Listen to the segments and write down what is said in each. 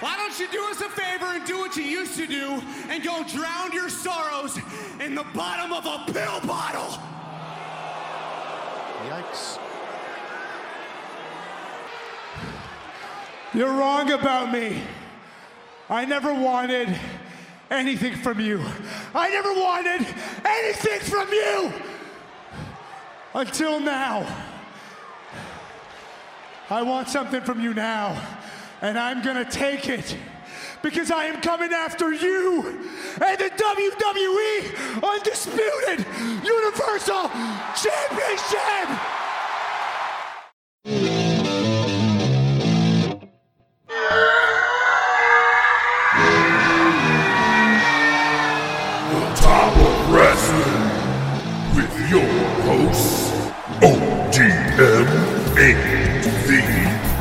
Why don't you do us a favor and do what you used to do and go drown your sorrows in the bottom of a pill bottle? Yikes. You're wrong about me. I never wanted anything from you. I never wanted anything from you until now. I want something from you now, and I'm gonna take it because I am coming after you and the WWE Undisputed Universal Championship! Top of Wrestling with your and the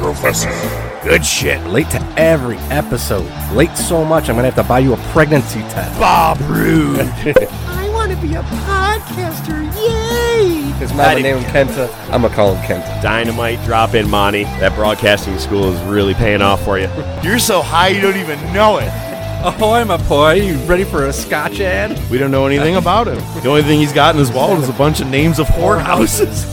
Professor. Good shit. Late to every episode. Late so much, I'm gonna have to buy you a pregnancy test. Bob Rude. I want to be a podcaster. Yay! His mama named him Kenta. I'm gonna call him Kenta. Dynamite drop in, Monty. That broadcasting school is really paying off for you. You're so high you don't even know it. Oh, Ahoy, my boy. You ready for a scotch ad? We don't know anything about him. The only thing he's got in his wallet is a bunch of names of whorehouses.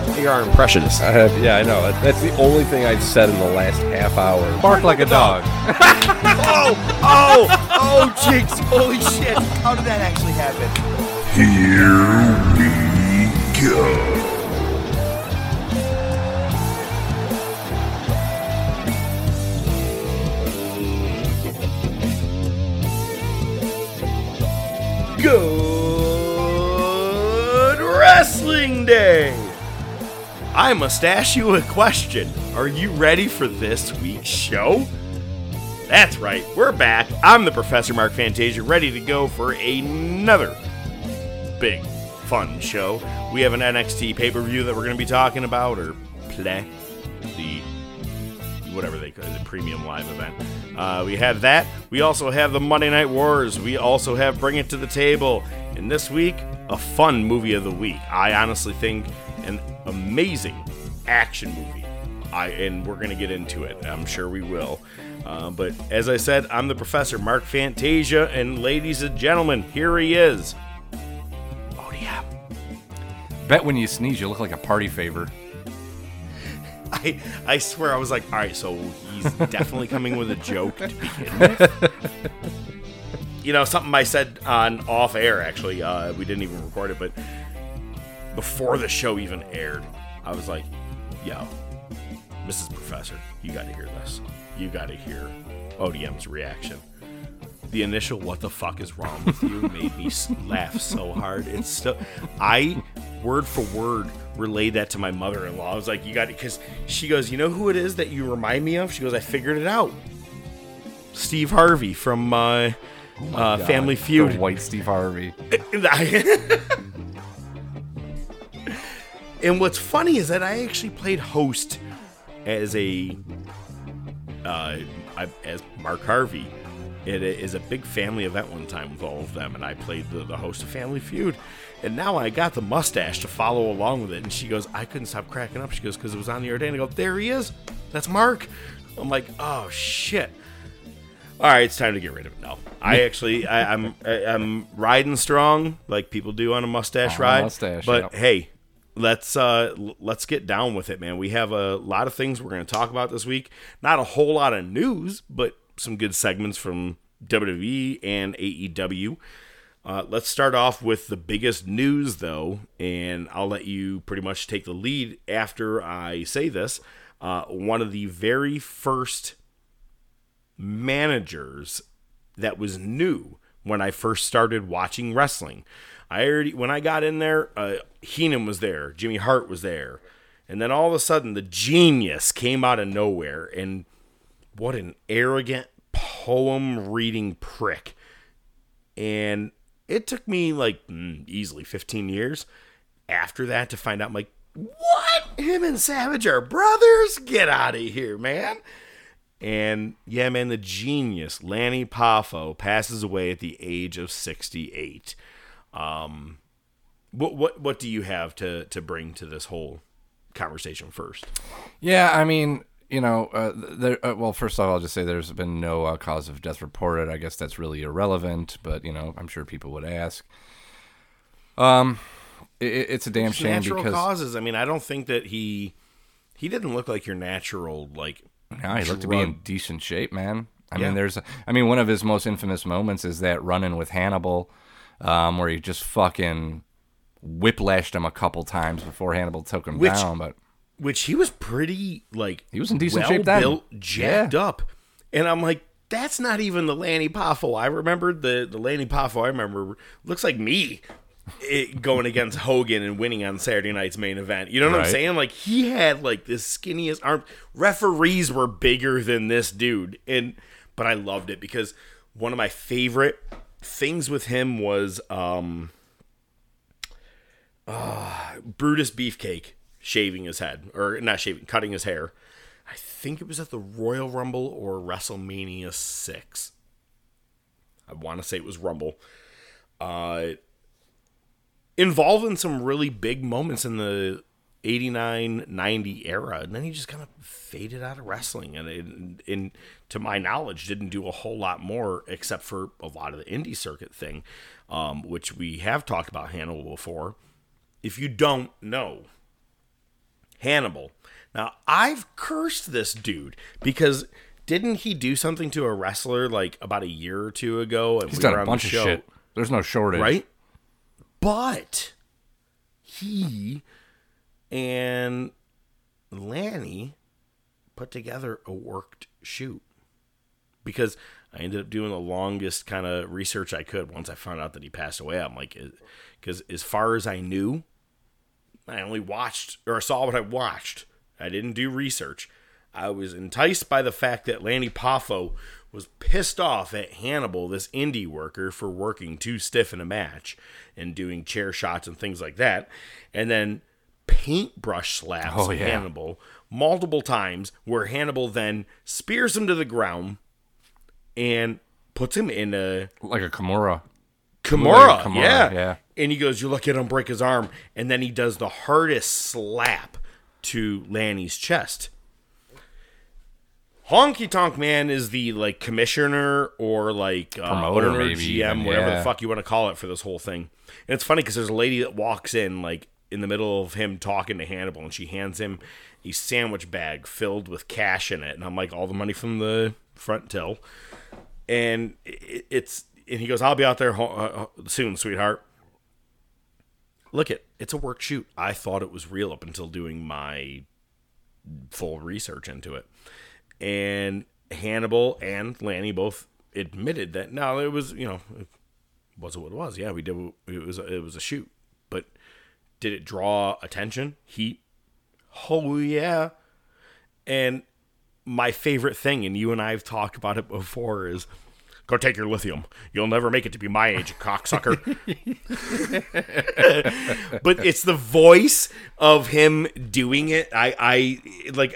We are impressionists. I have, yeah, I know. That's the only thing I've said in the last half hour. Bark like a dog. Oh, oh, oh, Jinx. Holy shit. How did that actually happen? Here we go. Good Wrestling Day! I must ask you a question. Are you ready for this week's show? That's right, we're back. I'm the Professor Mark Fantasia, ready to go for another big, fun show. We have an NXT pay per view that we're going to be talking about, or play, the whatever they call it, the premium live event. Uh, we have that. We also have the Monday Night Wars. We also have Bring It to the Table. And this week, a fun movie of the week. I honestly think an amazing action movie. I and we're gonna get into it. I'm sure we will. Uh, but as I said, I'm the professor, Mark Fantasia, and ladies and gentlemen, here he is. ODM. Bet when you sneeze, you look like a party favor. I I swear I was like, all right, so he's definitely coming with a joke to begin with. You know, something I said on off air actually. Uh, we didn't even record it, but before the show even aired, I was like, yo, Mrs. Professor, you got to hear this. You got to hear ODM's reaction. The initial "What the fuck is wrong with you?" made me laugh so hard. It's still, I word for word relayed that to my mother-in-law. I was like, "You got it," because she goes, "You know who it is that you remind me of?" She goes, "I figured it out." Steve Harvey from uh, uh, Family Feud. white Steve Harvey. and what's funny is that I actually played host as a uh, I, as Mark Harvey. It is a big family event one time with all of them, and I played the, the host of Family Feud. And now I got the mustache to follow along with it. And she goes, I couldn't stop cracking up. She goes, because it was on the other day. And I go, there he is. That's Mark. I'm like, oh shit. All right, it's time to get rid of it. No, I actually, I, I'm, I, I'm riding strong like people do on a mustache On a ride. mustache, but yep. hey, let's uh let's get down with it, man. We have a lot of things we're going to talk about this week. Not a whole lot of news, but some good segments from WWE and AEW. Uh, let's start off with the biggest news, though, and I'll let you pretty much take the lead after I say this. Uh, one of the very first managers that was new when I first started watching wrestling. I already when I got in there, uh, Heenan was there, Jimmy Hart was there, and then all of a sudden the genius came out of nowhere, and what an arrogant poem reading prick And it took me like mm, easily 15 years after that to find out, I'm like, what? Him and Savage are brothers? Get out of here, man. And yeah, man, the genius Lanny Poffo passes away at the age of 68. Um, what what what do you have to to bring to this whole conversation first? Yeah, I mean, you know, uh, there. Uh, well, first off, I'll just say there's been no uh, cause of death reported. I guess that's really irrelevant, but you know, I'm sure people would ask. Um, it, it's a damn shame natural because causes. I mean, I don't think that he he didn't look like your natural like. Yeah, he looked to be in decent shape, man. I Yeah. mean, there's, I mean, one of his most infamous moments is that run-in with Hannibal, um, where he just fucking whiplashed him a couple times before Hannibal took him Which- down. But which he was pretty like He was in decent well shape then. built, jacked up, and I'm like, that's not even the Lanny Poffo I remembered. The the Lanny Poffo I remember looks like me. It, going against Hogan and winning on Saturday night's main event. You know what I'm saying? Like he had like the skinniest arm. Referees were bigger than this dude, and but I loved it because one of my favorite things with him was um Brutus Beefcake shaving his head, or not shaving, cutting his hair. I think it was at the Royal Rumble or WrestleMania six. I want to say it was Rumble. Uh, involved in some really big moments in the 89 90 era and then he just kind of faded out of wrestling and in to my knowledge didn't do a whole lot more except for a lot of the indie circuit thing um, which we have talked about hannibal before if you don't know hannibal now i've cursed this dude because didn't he do something to a wrestler like about a year or two ago and he's we done were a bunch of shit. There's no shortage, right? But he and Lanny put together a worked shoot because I ended up doing the longest kind of research I could once I found out that he passed away. I'm like, because as far as I knew, I only watched or saw what I watched. I didn't do research. I was enticed by the fact that Lanny Poffo was pissed off at Hannibal, this indie worker, for working too stiff in a match and doing chair shots and things like that. And then paintbrush slaps Oh, yeah. Hannibal multiple times, where Hannibal then spears him to the ground and puts him in a like a Kimura. Kimura, Like yeah. yeah. And he goes, You look at him break his arm. And then he does the hardest slap to Lanny's chest. Honky Tonk Man is the like commissioner or like uh, Promoter, owner, maybe GM, whatever yeah. the fuck you want to call it for this whole thing. And it's funny because there's a lady that walks in like in the middle of him talking to Hannibal, and she hands him a sandwich bag filled with cash in it, and I'm like, all the money from the front till, and it, it's and he goes, I'll be out there uh, soon, sweetheart. Look it, it's a work shoot. I thought it was real up until doing my full research into it. And Hannibal and Lanny both admitted that no, it was you know, it was what it was. Yeah, we did. It was it was a shoot, did it draw attention? Heat? Oh yeah. And my favorite thing, and you and I have talked about it before, is go take your lithium. You'll never make it to be my age, cocksucker. but it's the voice of him doing it. I, I like.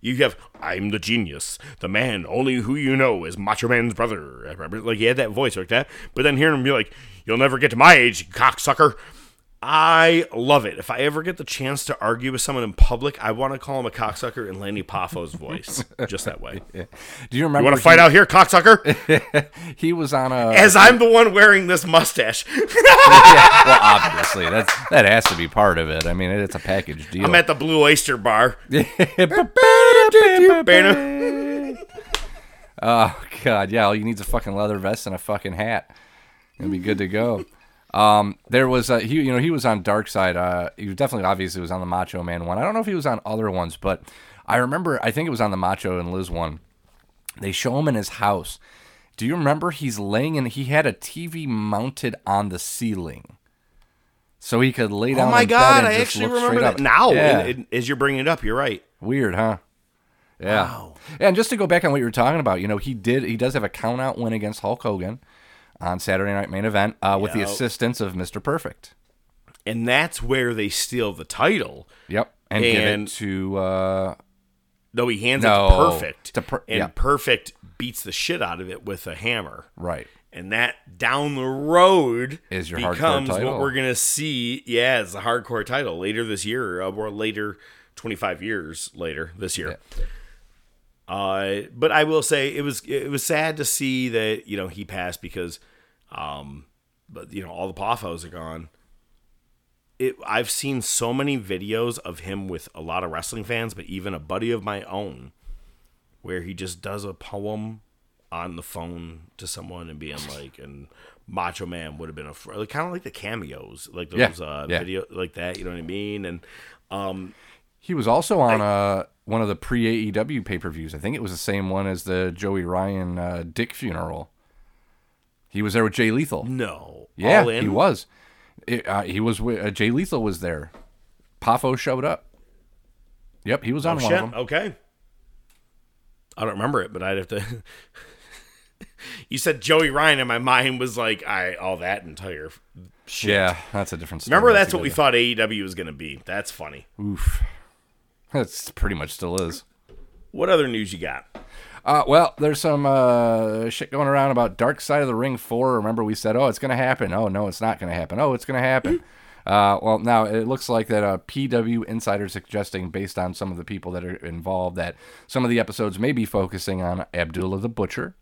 You have I'm the genius, the man only who you know is Macho Man's brother. I remember, like he had that voice like that. But then hearing him be like, "You'll never get to my age, cocksucker." I love it. If I ever get the chance to argue with someone in public, I want to call him a cocksucker in Lanny Poffo's voice, just that way. Do you You remember? want to fight he, out here, cocksucker? He was on a. As I'm the one wearing this mustache. yeah, well, obviously that's that has to be part of it. I mean, it's a package deal. I'm at the Blue Oyster Bar. Oh god, yeah. All you need is a fucking leather vest and a fucking hat. It'll be good to go. Um, there was uh, he, you know, he was on Dark Side. Uh, he was definitely obviously was on the Macho Man one. I don't know if he was on other ones, but I remember. I think it was on the Macho and Liz one. They show him in his house. Do you remember he's laying in? He had a TV mounted on the ceiling, so he could lay down. Oh my god, I actually remember that up. now. Yeah. and- and as you're bringing it up, you're right. Weird, huh? Yeah. And just to go back on what you were talking about, you know, he did he does have a count out win against Hulk Hogan. On Saturday Night Main Event uh, with the Yep. assistance of Mr. Perfect. and that's where they steal the title. Yep. And, give And- it to uh, No, he hands No, it to Perfect, to Per- and yeah. Perfect beats the shit out of it with a hammer. right. And that down the road Is your hardcore becomes title. what we're gonna see. Yeah, it's a hardcore title later this year, uh, or later, twenty five years later this year. Uh, but I will say it was it was sad to see that you know he passed because, um, but you know all the poffos are gone. It I've seen so many videos of him with a lot of wrestling fans, but even a buddy of my own, where he just does a poem on the phone to someone and being like, and Macho Man would have been a fr- like, kind of like the cameos, like Yeah, those uh, yeah. video like that. You know what I mean? And um, He was also on uh, one of the pre AEW pay per views. I think it was the same one as the Joey Ryan uh, Dick funeral. He was there with Jay Lethal. no, Yeah, All in? he was. It, uh, he was. With, uh, Jay Lethal was there. Poffo showed up. Yep, he was on Oh, one shit. of them. Okay. I don't remember it, but I'd have to. you said Joey Ryan, and my mind was like, I all that entire shit. Yeah, that's a different story. Remember, that's what we thought AEW was going to be. That's funny. Oof. That's pretty much still is. What other news you got? Uh, well, there's some uh, shit going around about Dark Side of the Ring 4. Remember, we said, oh, it's going to happen. Oh, no, it's not going to happen. Oh, it's going to happen. Uh, well, now it looks like that uh, PW Insider suggesting, based on some of the people that are involved, that some of the episodes may be focusing on Abdullah the Butcher,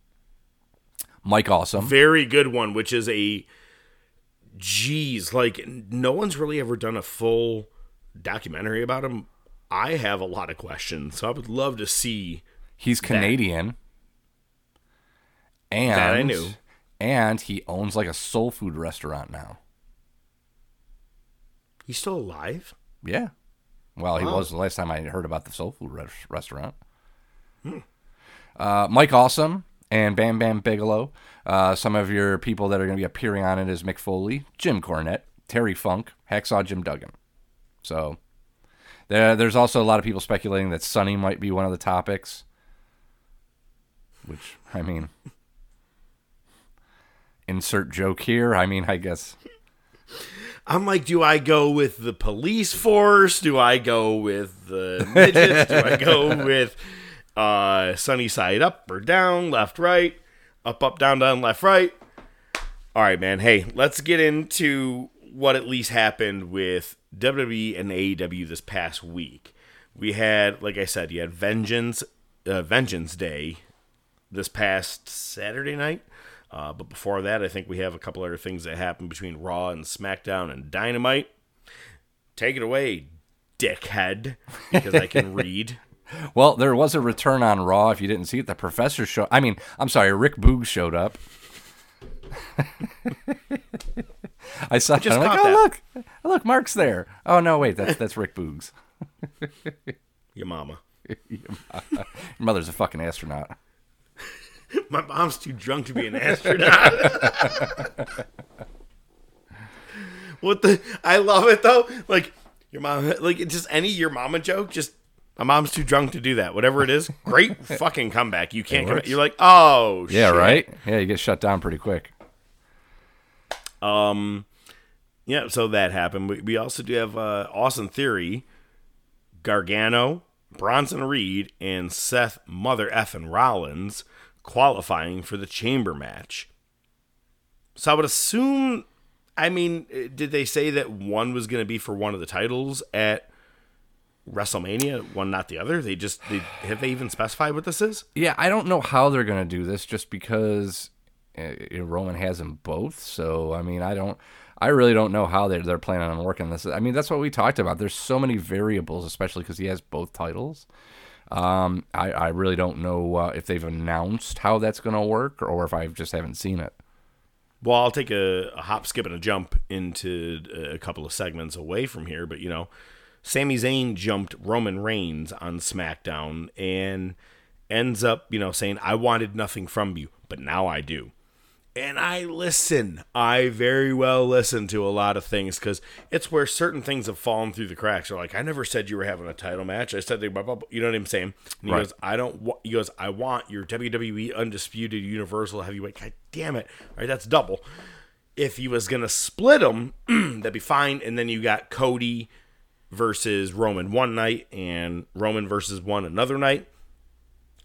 Mike Awesome. Very good one, which is a. Geez, like no one's really ever done a full documentary about him. I have a lot of questions, so I would love to see. He's Canadian. And, That I knew. And he owns like a soul food restaurant now. He's still alive. Yeah. Well, he was the last time I heard about the soul food res- restaurant. Hmm. Uh, Mike Awesome and Bam Bam Bigelow. Uh, some of your people that are going to be appearing on it is Mick Foley, Jim Cornette, Terry Funk, Hacksaw Jim Duggan. So there, there's also a lot of people speculating that Sunny might be one of the topics. Which, I mean, insert joke here. I mean, I guess. I'm like, do I go with the police force? Do I go with the midgets? do I go with uh, sunny side up or down, left, right, up, up, down, down, left, right? All right, man. Hey, let's get into what at least happened with WWE and AEW this past week. We had, like I said, you had Vengeance, uh, Vengeance Day this past Saturday night. Uh, but before that, I think we have a couple other things that happened between Raw and SmackDown and Dynamite. Take it away, dickhead, because I can read. Well, there was a return on Raw. If you didn't see it, the professor showed. I mean, I'm sorry, Rick Boog showed up. I saw. it. just I'm like, oh that. look, look, Mark's there. Oh no, wait, that's that's Rick Boogs. Your mama. Your mother's a fucking astronaut. My mom's too drunk to be an astronaut. what the? I love it though. Like your mom, like just any your mama joke. Just my mom's too drunk to do that. Whatever it is, great fucking comeback. You can't. Come, you're like, oh, Yeah, shit. right. Yeah, you get shut down pretty quick. Um, yeah, so that happened. We, we also do have uh, Austin Theory, Gargano, Bronson Reed, and Seth Mother effing Rollins qualifying for the chamber match. So I would assume. I mean, uh, did they say that one was going to be for one of the titles at WrestleMania, one not the other? They just they, have they even specified what this is? Yeah, I don't know how they're gonna do this, just because uh, Roman has them both. So I mean, I don't. I really don't know how they're they're planning on working this. I mean, that's what we talked about. There's so many variables, especially because he has both titles. Um, I, I really don't know uh, if they've announced how that's going to work or if I just haven't seen it. Well, I'll take a, a hop, skip, and a jump into a couple of segments away from here. But, you know, Sami Zayn jumped Roman Reigns on SmackDown and ends up, you know, saying, I wanted nothing from you, but now I do. And I listen. I very well listen to a lot of things because it's where certain things have fallen through the cracks. They're like, I never said you were having a title match. I said they, blah, blah, blah. you know what I'm saying? And he Right. goes, I don't. wa-" He goes, I want your WWE Undisputed Universal Heavyweight. God damn it! All right, that's double. If he was gonna split them, that'd be fine. And then you got Cody versus Roman one night and Roman versus one another night.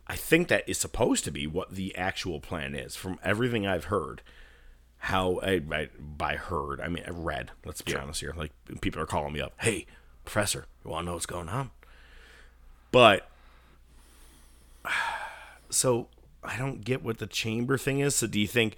I think that is supposed to be what the actual plan is from everything I've heard. How I, I by heard, I mean I read. Let's be honest here. Like people are calling me up. Hey, professor, you want to know what's going on? But so I don't get what the chamber thing is. So do you think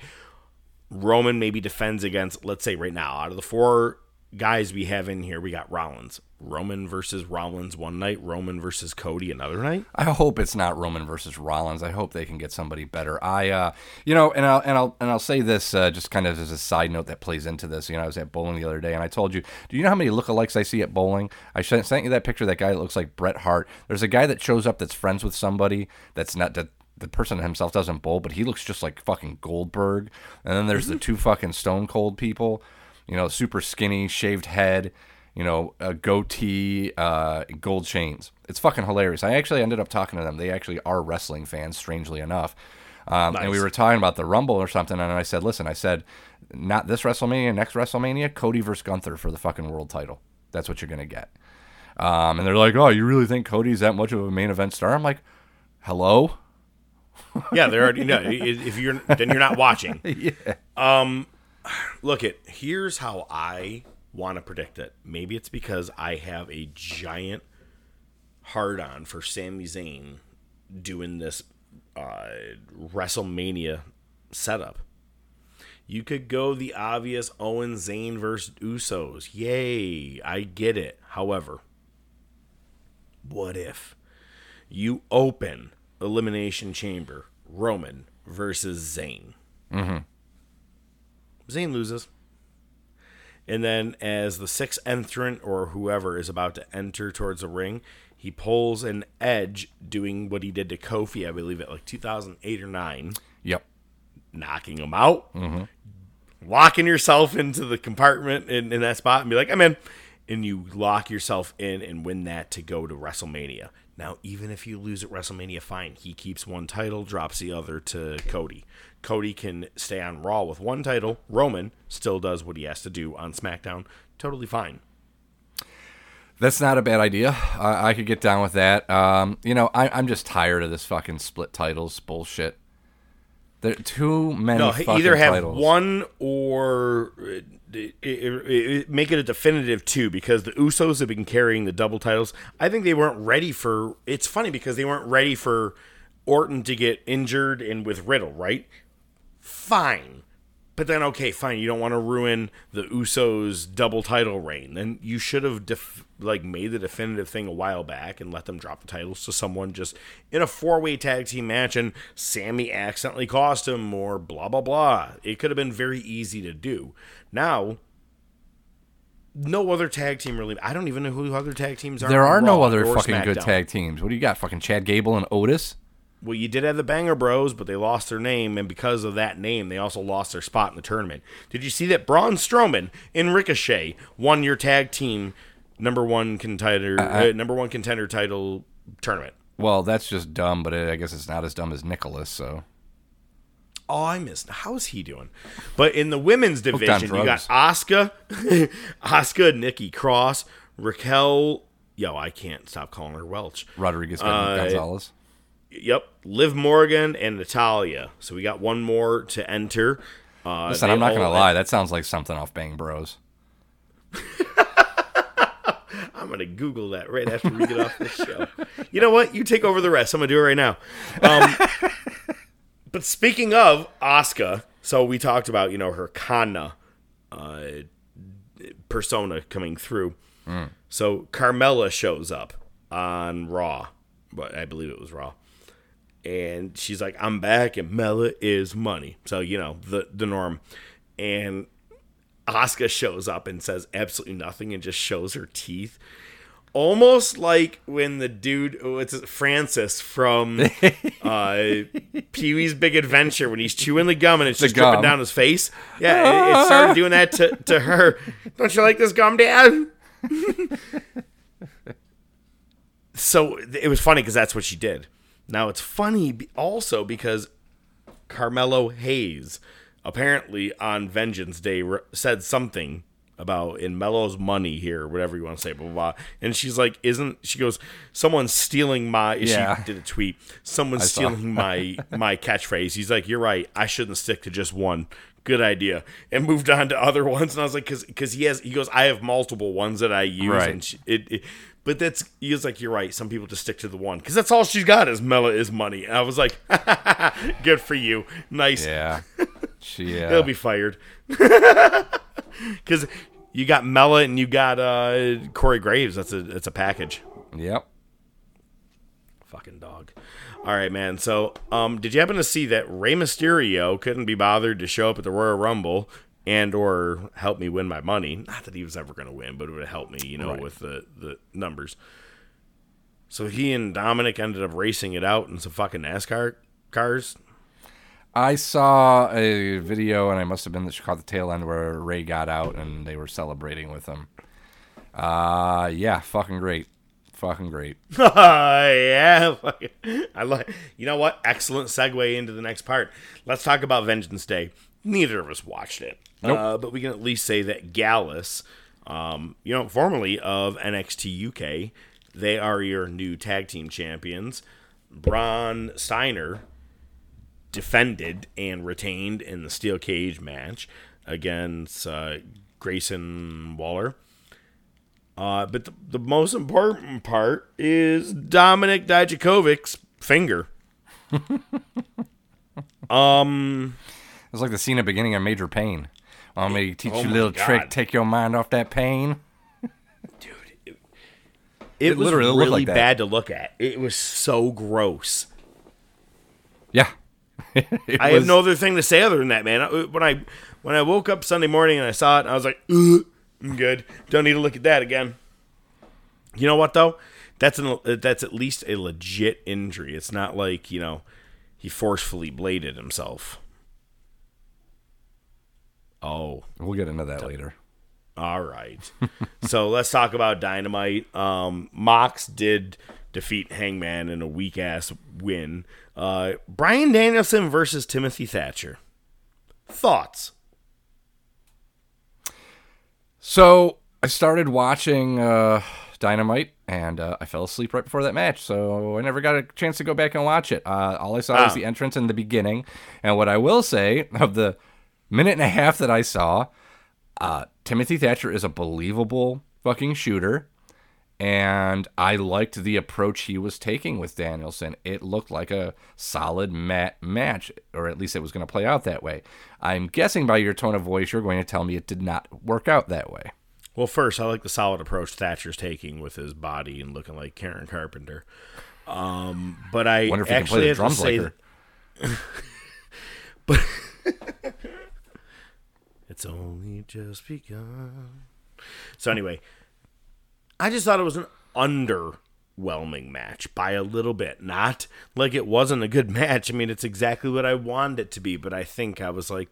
Roman maybe defends against, let's say right now, out of the four guys we have in here, we got Rollins. Roman versus Rollins one night, Roman versus Cody another night. I hope it's not Roman versus Rollins. I hope they can get somebody better. I, uh, you know, and I'll and I'll and I'll say this uh, just kind of as a side note that plays into this. You know, I was at bowling the other day, and I told you, do you know how many lookalikes I see at bowling? I sent you that picture. That guy that looks like Bret Hart. There's a guy that shows up that's friends with somebody that's not that. The person himself doesn't bowl, but he looks just like fucking Goldberg. And then there's the two fucking Stone Cold people, you know, super skinny, shaved head, you know, a goatee, uh, gold chains. It's fucking hilarious. I actually ended up talking to them. They actually are wrestling fans, strangely enough. Um, And we were talking about the Rumble or something, and I said, listen, I said, not this WrestleMania, next WrestleMania, Cody versus Gunther for the fucking world title. That's what you're gonna get. Um, and they're like, oh, you really think Cody's that much of a main event star? I'm like, hello. Yeah, they're already no. If you're then you're not watching. yeah. Um, look at here's how I want to predict it. Maybe it's because I have a giant hard on for Sami Zayn doing this uh, WrestleMania setup. You could go the obvious Owen Zayn versus Usos. Yay, I get it. However, what if you open Elimination Chamber Roman versus Zayn? Mm-hmm. Zayn loses. And then, as the sixth entrant or whoever is about to enter towards the ring, he pulls an edge doing what he did to Kofi, I believe, at like 2008 or 9 Yep. knocking him out, mm-hmm. locking yourself into the compartment in, in that spot and be like, I'm in. And you lock yourself in and win that to go to WrestleMania. Now, even if you lose at WrestleMania, fine. He keeps one title, drops the other to Cody. Cody can stay on Raw with one title. Roman still does what he has to do on SmackDown. Totally fine. That's not a bad idea. I, I could get down with that. Um, you know, I, I'm just tired of this fucking split titles bullshit. There are too many. No, either have titles. one or uh, it, it, it- make it a definitive two because the Usos have been carrying the double titles. I think they weren't ready for. It's funny because they weren't ready for Orton to get injured and with Riddle, right? Fine. But then, okay, fine. You don't want to ruin the Usos' double title reign. Then you should have def- like made the definitive thing a while back and let them drop the titles to someone just in a four way tag team match. And Sami accidentally cost him, or blah blah blah. It could have been very easy to do. Now, no other tag team really. I don't even know who other tag teams are. There are no other fucking good tag teams. What do you got? Fucking Chad Gable and Otis? Well, you did have the Banger Bros, but they lost their name, and because of that name, they also lost their spot in the tournament. Did you see that Braun Strowman and Ricochet won your tag team number one contender, uh, number one contender title tournament? Well, that's just dumb, but it, I guess it's not as dumb as Nicholas. So Oh, I missed. How's he doing? But in the women's division, you got. Asuka, Asuka, Nikki Cross, Raquel. Yo, I can't stop calling her Welch. Rodriguez Uh, Gonzalez. Yep, Liv Morgan and Natalya. So we got one more to enter. Uh, Listen, I'm not gonna lie. That sounds like something off Bang Bros. I'm gonna Google that right after we get off this show. You know what? You take over the rest. I'm gonna do it right now. Um, but speaking of Asuka, so we talked about you know her Kana uh, persona coming through. So Carmella shows up on Raw, but I believe it was Raw, and she's like, "I'm back, and Mela is money." So you know the the norm, and Asuka shows up and says absolutely nothing and just shows her teeth. almost like when the dude, oh, it's Francis from uh, Pee Wee's Big Adventure when he's chewing the gum and it's just dripping down his face. Yeah, it, it started doing that to, to her. Don't you like this gum, Dad? so it was funny because that's what she did. Now it's funny also because Carmelo Hayes apparently on Vengeance Day re- said something about in Mello's money here, whatever you want to say, blah, blah, blah. And she's like, isn't, she goes, someone's stealing my, Yeah. she did a tweet, someone's I stealing my, my catchphrase. He's like, you're right. I shouldn't stick to just one. Good idea. And moved on to other ones. And I was like, cause, cause he has, he goes, I have multiple ones that I use. Right. And she, it, it, but that's, he was like, you're right. Some people just stick to the one. Cause that's all she's got is mela is money. And I was like, good for you. Nice. Yeah. She. Uh, He'll be fired. Because you got mela and you got uh, Corey Graves. That's a that's a package. Yep. Fucking dog. All right, man. So, um, did you happen to see that Rey Mysterio couldn't be bothered to show up at the Royal Rumble and or help me win my money? Not that he was ever going to win, but it would help me, you know, Right. with the the numbers. So he and Dominic ended up racing it out in some fucking NASCAR cars. I saw a video, and I must have been that caught the tail end where Rey got out and they were celebrating with him. Uh, yeah, fucking great, fucking great. yeah, I like. You know what? Excellent segue into the next part. Let's talk about Vengeance Day. Neither of us watched it, Nope. uh, but we can at least say that Gallus, um, you know, formerly of NXT UK, they are your new tag team champions. Braun Steiner defended and retained in the steel cage match against uh, Grayson Waller. Uh, but the, the most important part is Dominic Dijakovic's finger. It's like the scene at the beginning of Major Payne. Want me to teach Oh you a little trick, take your mind off that pain? Dude, It, It was literally really like bad to look at. It was so gross. Yeah. It I have no other thing to say other than that, man. When I when I woke up Sunday morning and I saw it, I was like, Ugh, I'm good. Don't need to look at that again. You know what though? That's an that's at least a legit injury. It's not like you know he forcefully bladed himself. Oh, We'll get into that later. All right. so let's talk about Dynamite. Um, Mox did defeat Hangman in a weak ass win. Uh, Bryan Danielson versus Timothy Thatcher. Thoughts? So I started watching uh, Dynamite, and uh, I fell asleep right before that match. So I never got a chance to go back and watch it. Uh, all I saw was Ah. the entrance in the beginning. And what I will say of the minute and a half that I saw, uh, Timothy Thatcher is a believable fucking shooter. And I liked the approach he was taking with Danielson. It looked like a solid mat match, or at least it was going to play out that way. I'm guessing by your tone of voice, you're going to tell me it did not work out that way. Well, first, I like the solid approach Thatcher's taking with his body and looking like Karen Carpenter. Um, but I Wonder if he can actually play the drums say like her. It's only just begun. So anyway, I just thought it was an underwhelming match by a little bit. Not like it wasn't a good match. I mean, it's exactly what I wanted it to be, but I think I was like,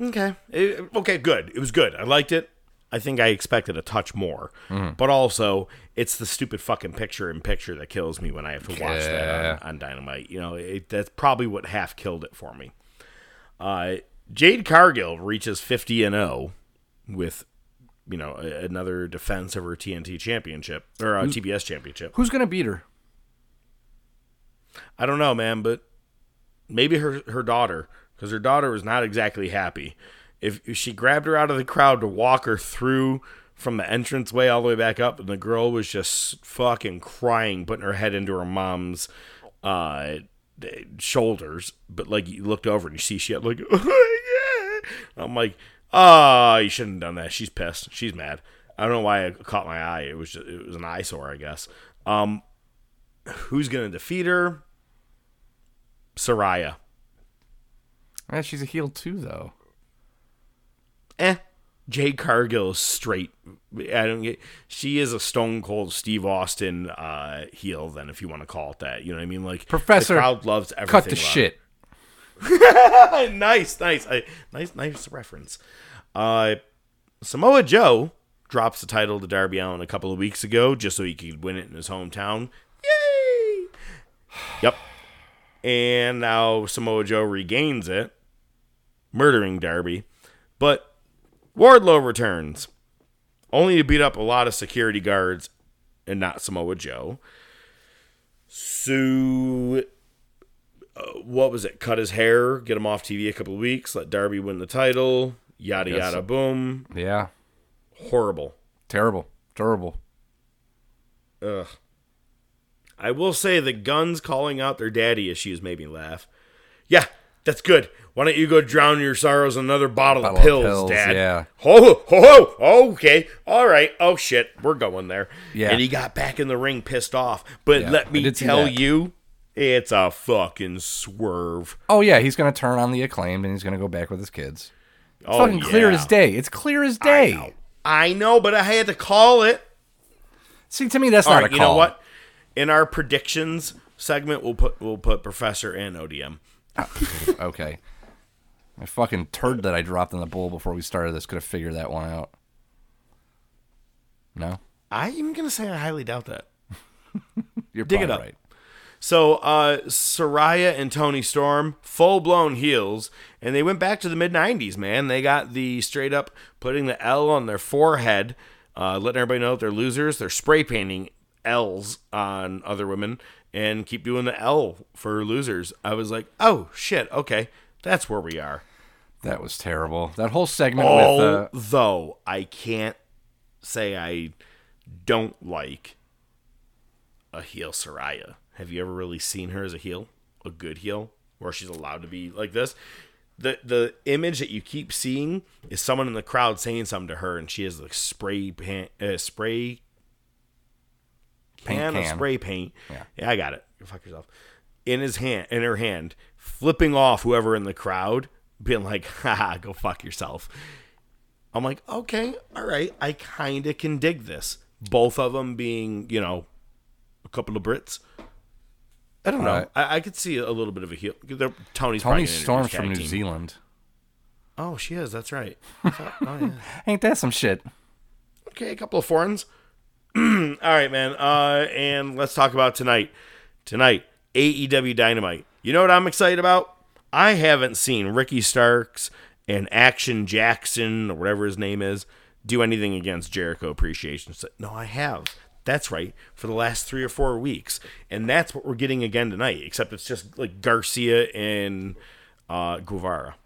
okay, It- okay, good. It was good. I liked it. I think I expected a touch more, but also it's the stupid fucking picture in picture that kills me when I have to watch Yeah. that on, on Dynamite. You know, it, that's probably what half killed it for me. Uh, Jade Cargill reaches 50 and 0 with, you know, a- another defense of her TNT championship or uh, TBS championship. Who's going to beat her? I don't know, man, but maybe her her daughter, because her daughter was not exactly happy. If, if she grabbed her out of the crowd to walk her through from the entrance way all the way back up, and the girl was just fucking crying, putting her head into her mom's uh, shoulders. But like you looked over and you see she had like, oh, yeah. I'm like, oh, you shouldn't have done that. She's pissed. She's mad. I don't know why it caught my eye. It was just, it was an eyesore, I guess. Um, who's gonna defeat her? Saraya. Eh, she's a heel too, though. Eh. Jade Cargill is straight. I don't get. She is a stone cold Steve Austin uh, heel. Then, if you want to call it that, you know what I mean. Like Professor, the crowd loves everything. Cut the shit. it. nice, nice, I, nice, nice reference. Uh, Samoa Joe drops the title to Darby Allin a couple of weeks ago, just so he could win it in his hometown. Yay! Yep. And now Samoa Joe regains it, murdering Darby. But Wardlow returns, only to beat up a lot of security guards and not Samoa Joe. So, uh, what was it? Cut his hair, get him off TV a couple of weeks, let Darby win the title, yada Yes. yada boom. Yeah. Horrible. Terrible. Terrible. Ugh. I will say the Gunns calling out their daddy issues made me laugh. Yeah, that's good. Why don't you go drown your sorrows in another bottle, Bottle of of pills, pills, Dad? yeah. Ho, ho, ho, ho. Okay. All right. Oh, shit. We're going there. Yeah. And he got back in the ring pissed off. But Yeah, let me tell you, it's a fucking swerve. Oh yeah, he's gonna turn on the acclaimed and he's gonna go back with his kids. Oh, Fucking clear as day. It's clear as I day. know. I know, but I had to call it. See, to me, that's All not right, a you know what? In our predictions segment, we'll put we'll put Professor and ODM. Oh, okay. My fucking turd that I dropped in the bowl before we started this could have figured that one out. No, I'm gonna say I highly doubt that. you're Dig it probably up. right. So uh Saraya and Toni Storm, full blown heels, and they went back to the mid '90s. Man, they got the straight up putting the L on their forehead, uh, letting everybody know that they're losers. They're spray painting L's on other women and keep doing the L for losers. I was like, oh shit, okay, that's where we are. That was terrible. That whole segment with uh, Although I can't say I don't like a heel Saraya. Have you ever really seen her as a heel? A good heel? Where she's allowed to be like this? The the image that you keep seeing is someone in the crowd saying something to her and she has like spray pan, uh, spray Paint can, of spray paint. Yeah. I got it. Go fuck yourself. In his hand in her hand, flipping off whoever in the crowd, being like, haha, go fuck yourself. I'm like, okay, all right, I kind of can dig this. Both of them being, you know, a couple of Brits. I don't know. Right. I, I could see a little bit of a heel. Toni's Toni Storm's from New team. Zealand. Oh, she is. That's right. Oh, yeah. Ain't that some shit? Okay, a couple of foreigns. All right, man. Uh, and let's talk about tonight. Tonight, AEW Dynamite. You know what I'm excited about? I haven't seen Ricky Starks and Action Jackson or whatever his name is do anything against Jericho Appreciation. So- No, I have. That's right. For the last three or four weeks, and that's what we're getting again tonight. Except it's just like Garcia and uh, Guevara.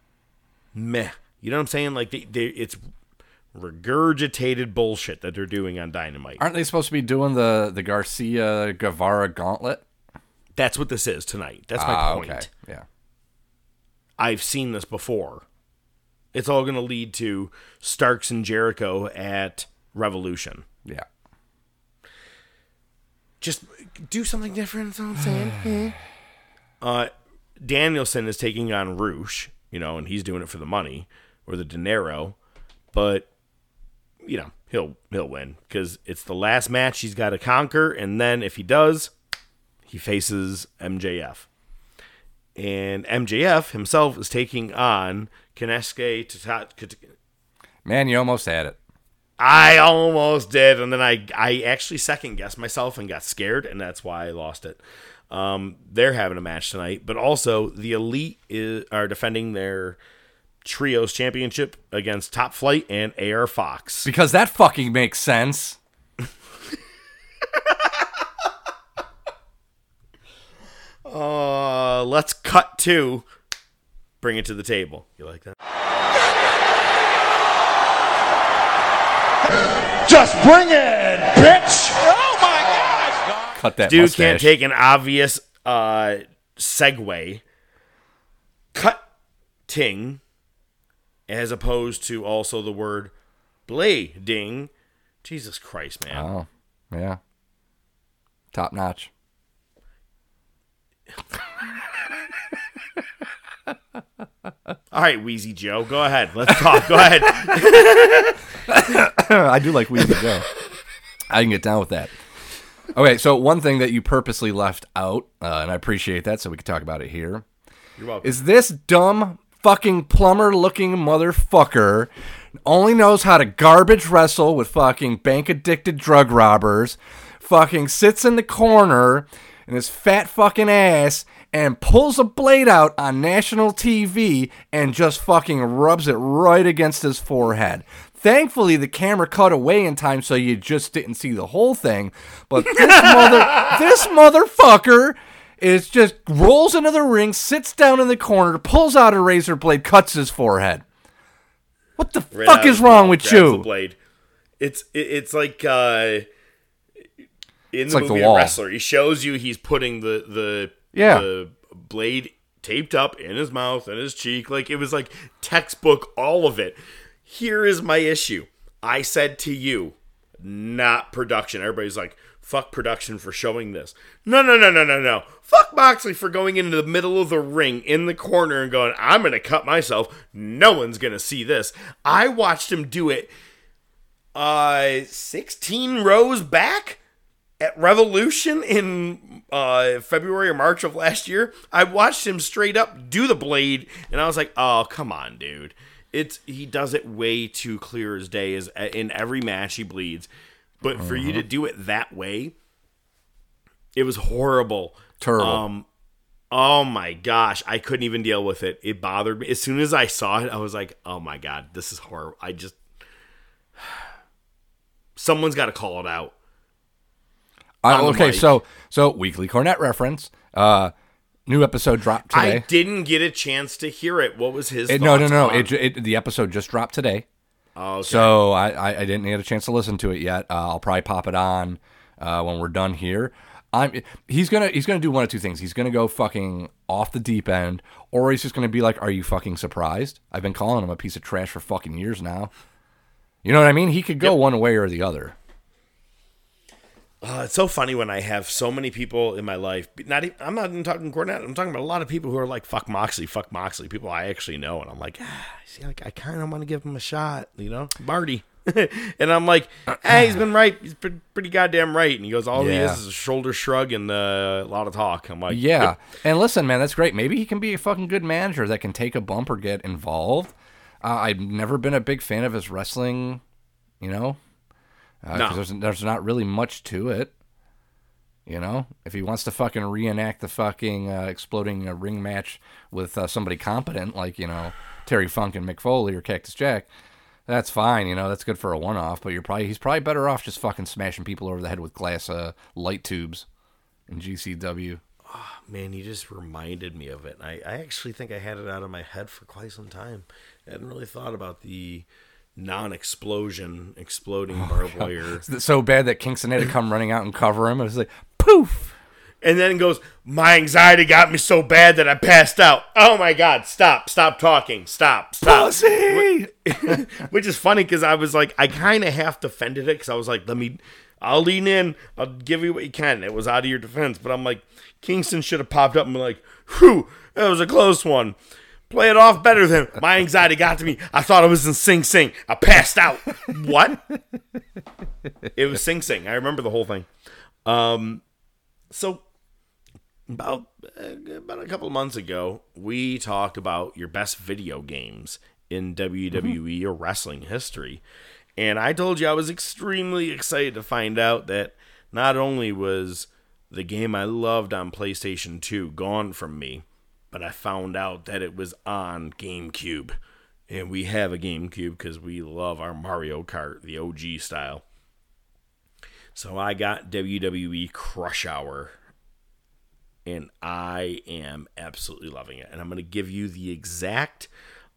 Meh. You know what I'm saying? Like they, they, it's regurgitated bullshit that they're doing on Dynamite. Aren't they supposed to be doing the the Garcia Guevara gauntlet? That's what this is tonight. That's my Ah, point. okay. Yeah. I've seen this before. It's all going to lead to Starks and Jericho at Revolution. Yeah. Just do something different. That's all I'm saying. uh, Danielson is taking on Rush, you know, and he's doing it for the money or the dinero, but you know he'll he'll win because it's the last match he's got to conquer, and then if he does, he faces MJF. And MJF himself is taking on Kinesuke Tata- Man, you almost had it. I almost did, and then I I actually second guessed myself and got scared, and that's why I lost it. Um, they're having a match tonight, but also the Elite is, are defending their trios championship against Top Flight and AR Fox. Because that fucking makes sense. Uh, let's cut to bring it to the table. You like that? Just bring it, bitch! Oh my gosh! Cut that Dude mustache. can't take an obvious uh segue. Cutting as opposed to also the word blading. Jesus Christ, man. Oh, yeah. Top notch. All right, Wheezy Joe, go ahead. Let's talk. Go ahead. I do like Wheezy Joe. I can get down with that. Okay, so one thing that you purposely left out, uh, and I appreciate that, so we can talk about it here, You're welcome. is this dumb fucking plumber looking motherfucker only knows how to garbage wrestle with fucking bank addicted drug robbers, fucking sits in the corner and his fat fucking ass and pulls a blade out on national TV and just fucking rubs it right against his forehead. Thankfully, the camera cut away in time so you just didn't see the whole thing. But this mother, this motherfucker is just rolls into the ring, sits down in the corner, pulls out a razor blade, cuts his forehead. What the Right fuck is wrong with you? blade. It's it, it's like uh, in the like the movie wall. Wrestler. He shows you he's putting the the Yeah. the blade taped up in his mouth and his cheek. Like it was like textbook, all of it. Here is my issue. I said to you, not production. Everybody's like, fuck production for showing this. No, no, no, no, no, no. Fuck Moxley for going into the middle of the ring in the corner and going, I'm going to cut myself. No one's going to see this. I watched him do it uh 16 rows back at Revolution in uh, February or March of last year, I watched him straight up do the blade, and I was like, "Oh, come on, dude! It's he does it way too clear as day. Is in every match he bleeds, but for you to do it that way, it was horrible. Terrible. Um, oh my gosh, I couldn't even deal with it. It bothered me as soon as I saw it. I was like, "Oh my god, this is horrible." I just someone's got to call it out. The okay, so so weekly Cornette reference. Uh, new episode dropped today. I didn't get a chance to hear it. What was his? It- no, no, thoughts no. It, it, the episode just dropped today. Oh, okay. So I, I, I didn't get a chance to listen to it yet. Uh, I'll probably pop it on uh, when we're done here. I'm he's gonna he's gonna do one of two things. He's gonna go fucking off the deep end, or he's just gonna be like, "Are you fucking surprised?" I've been calling him a piece of trash for fucking years now. You know what I mean? He could go one way or the other. Uh, it's so funny when I have so many people in my life. Not even, I'm not even talking Cornette. I'm talking about a lot of people who are like, "Fuck Moxley, fuck Moxley." People I actually know, and I'm like, ah, see, like I kind of want to give him a shot, you know, Marty. and I'm like, hey, he's been right. He's pretty, pretty goddamn right. And he goes, all he is is a shoulder shrug and uh, a lot of talk. I'm like, Yeah, yep. and listen, man, that's great. Maybe he can be a fucking good manager that can take a bump or get involved. Uh, I've never been a big fan of his wrestling, you know, uh, No. there's there's not really much to it. You know, if he wants to fucking reenact the fucking uh, exploding uh, ring match with uh, somebody competent like you know Terry Funk and Mick Foley or Cactus Jack, that's fine. You know, that's good for a one-off. But you're probably he's probably better off just fucking smashing people over the head with glass uh, light tubes in GCW. Oh, man, you just reminded me of it. I, I actually think I had it out of my head for quite some time. I hadn't really thought about the non-explosion, exploding oh, barbed wire. It's so bad that Kingston had to come running out and cover him. It was like poof. And then goes, My anxiety got me so bad that I passed out. Oh my God, stop, stop talking, stop, stop. Pussy. Which is funny because I was like, I kind of half defended it because I was like, Let me, I'll lean in, I'll give you what you can. It was out of your defense. But I'm like, Kingston should have popped up and been like, Whew, that was a close one. Play it off better than my anxiety got to me. I thought I was in Sing Sing. I passed out. what? It was Sing Sing. I remember the whole thing. Um, so about about a couple of months ago, we talked about your best video games in WWE or wrestling history, and I told you I was extremely excited to find out that not only was the game I loved on PlayStation 2 gone from me, but I found out that it was on GameCube. And we have a GameCube because we love our Mario Kart, the OG style. So I got WWE Crush Hour and I am absolutely loving it. And I'm going to give you the exact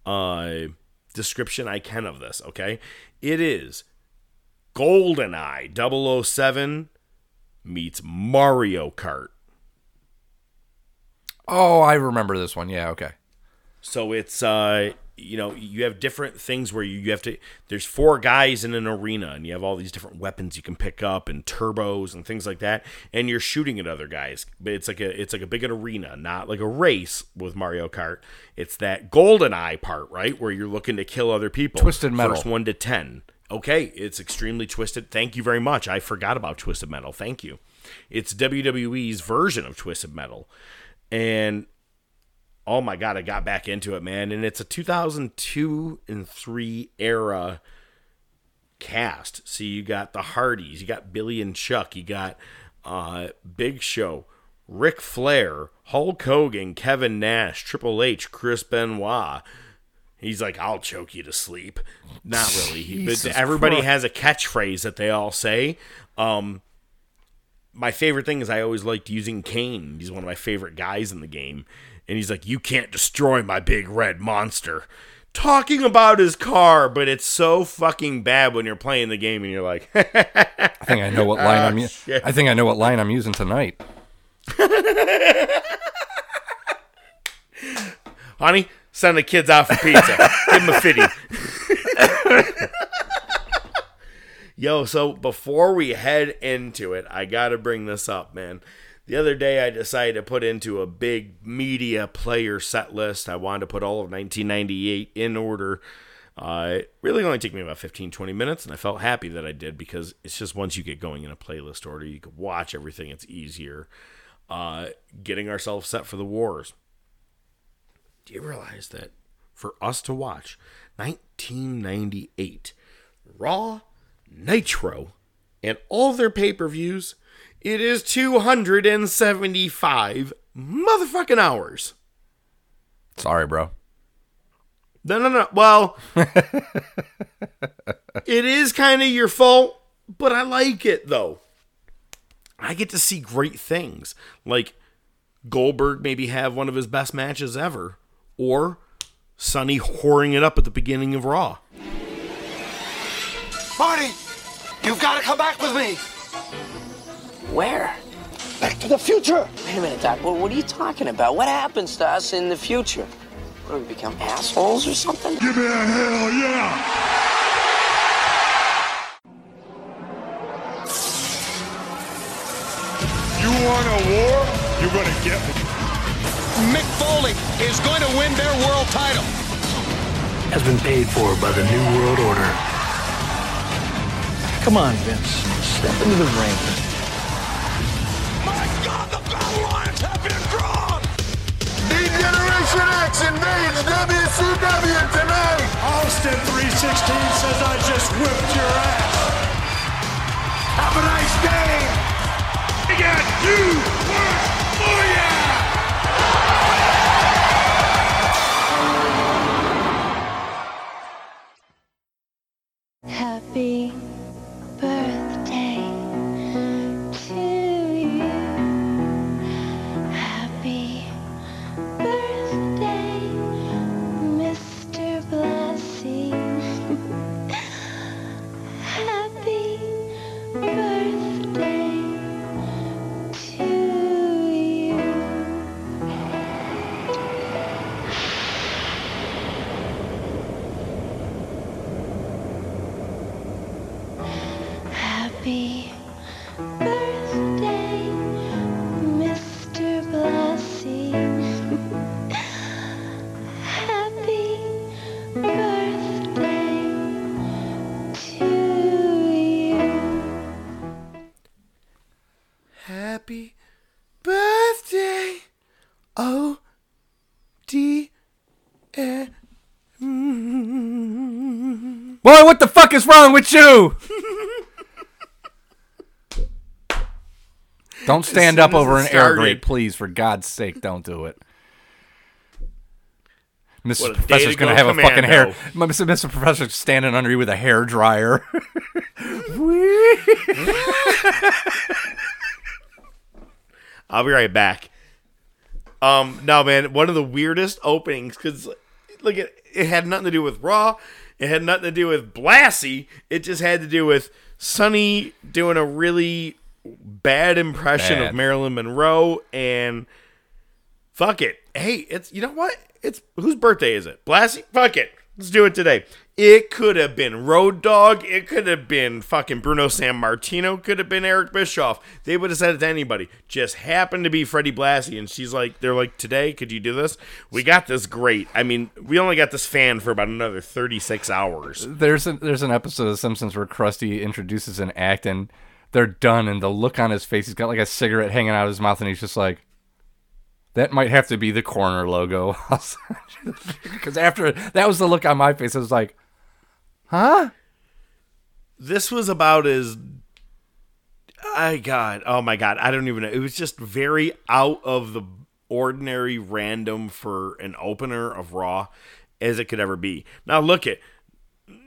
uh, description I can of this, okay? It is GoldenEye 007 meets Mario Kart. Oh, I remember this one. Yeah, okay. So it's uh you know, you have different things where you, you have to. There's four guys in an arena, and you have all these different weapons you can pick up and turbos and things like that, and you're shooting at other guys. But it's like a it's like a big arena, not like a race with Mario Kart. It's that golden eye part, right, where you're looking to kill other people. Twisted Metal. First one to ten. Okay, it's extremely twisted. Thank you very much. I forgot about Twisted Metal. Thank you. It's WWE's version of Twisted Metal, and oh my god, I got back into it, man. And it's a 2002 and 3 era cast. So you got the Hardys, you got Billy and Chuck, you got uh, Big Show, Ric Flair, Hulk Hogan, Kevin Nash, Triple H, Chris Benoit. He's like, I'll choke you to sleep. Not really. He, but everybody Christ. has a catchphrase that they all say. Um, my favorite thing is I always liked using Kane. He's one of my favorite guys in the game. And he's like, You can't destroy my big red monster. Talking about his car, but it's so fucking bad when you're playing the game and you're like, I think I know what line I'm. u- ah, shit. I think I know what line I'm using tonight. Honey, send the kids out for pizza. Give them a fitty. Yo, so before we head into it, I got to bring this up, man. The other day, I decided to put into a big media player set list. I wanted to put all of 1998 in order. Uh, it really only took me about 15, 20 minutes, and I felt happy that I did because it's just once you get going in a playlist order, you can watch everything. It's easier. Uh, getting ourselves set for the wars. Do you realize that for us to watch 1998 Raw, Nitro, and all their pay per views, it is 275 motherfucking hours. Sorry, bro. No, no, no. Well, it is kind of your fault, but I like it though. I get to see great things like Goldberg maybe have one of his best matches ever, or Sunny whoring it up at the beginning of Raw. Marty, you've got to come back with me. Where? Back to the future. Wait a minute, Doc. What, what are you talking about? What happens to us in the future? What, do we become assholes or something? Give me a hell yeah. You want a war? You're gonna get one. Mick Foley is going to win their world title. has been paid for by the New World Order. Come on, Vince. Step into the ring. My God, the battle lines have been drawn. Generation X invades WCW tonight. Austin 316 says I just whipped your ass. Have a nice day. We got you work for ya. Fuck is wrong with you? Don't stand up over an air grate, please. For God's sake, don't do it. Mrs. What a day Professor's gonna go have a fucking hair. commando. Mr. Mr. Professor's standing under you with a hair dryer. I'll be right back. Um, no, man, one of the weirdest openings because look, it, it had nothing to do with Raw. It had nothing to do with Blassie. It just had to do with Sunny doing a really bad impression Bad. of Marilyn Monroe and fuck it. Hey, it's you know what? It's whose birthday is it? Blassie? Fuck it. Let's do it today. It could have been Road Dog. It could have been fucking Bruno Sammartino. Could have been Eric Bischoff. They would have said it to anybody. Just happened to be Freddie Blassie, and she's like, they're like, today, could you do this? We got this great. I mean, we only got this fan for about another thirty six hours. There's an, there's an episode of Simpsons where Krusty introduces an act and they're done, and the look on his face, he's got like a cigarette hanging out of his mouth, and he's just like, that might have to be the corner logo. Because after that was the look on my face, I was like, huh? This was about as. I God, oh my God, I don't even know. It was just very out of the ordinary, random for an opener of Raw as it could ever be. Now look at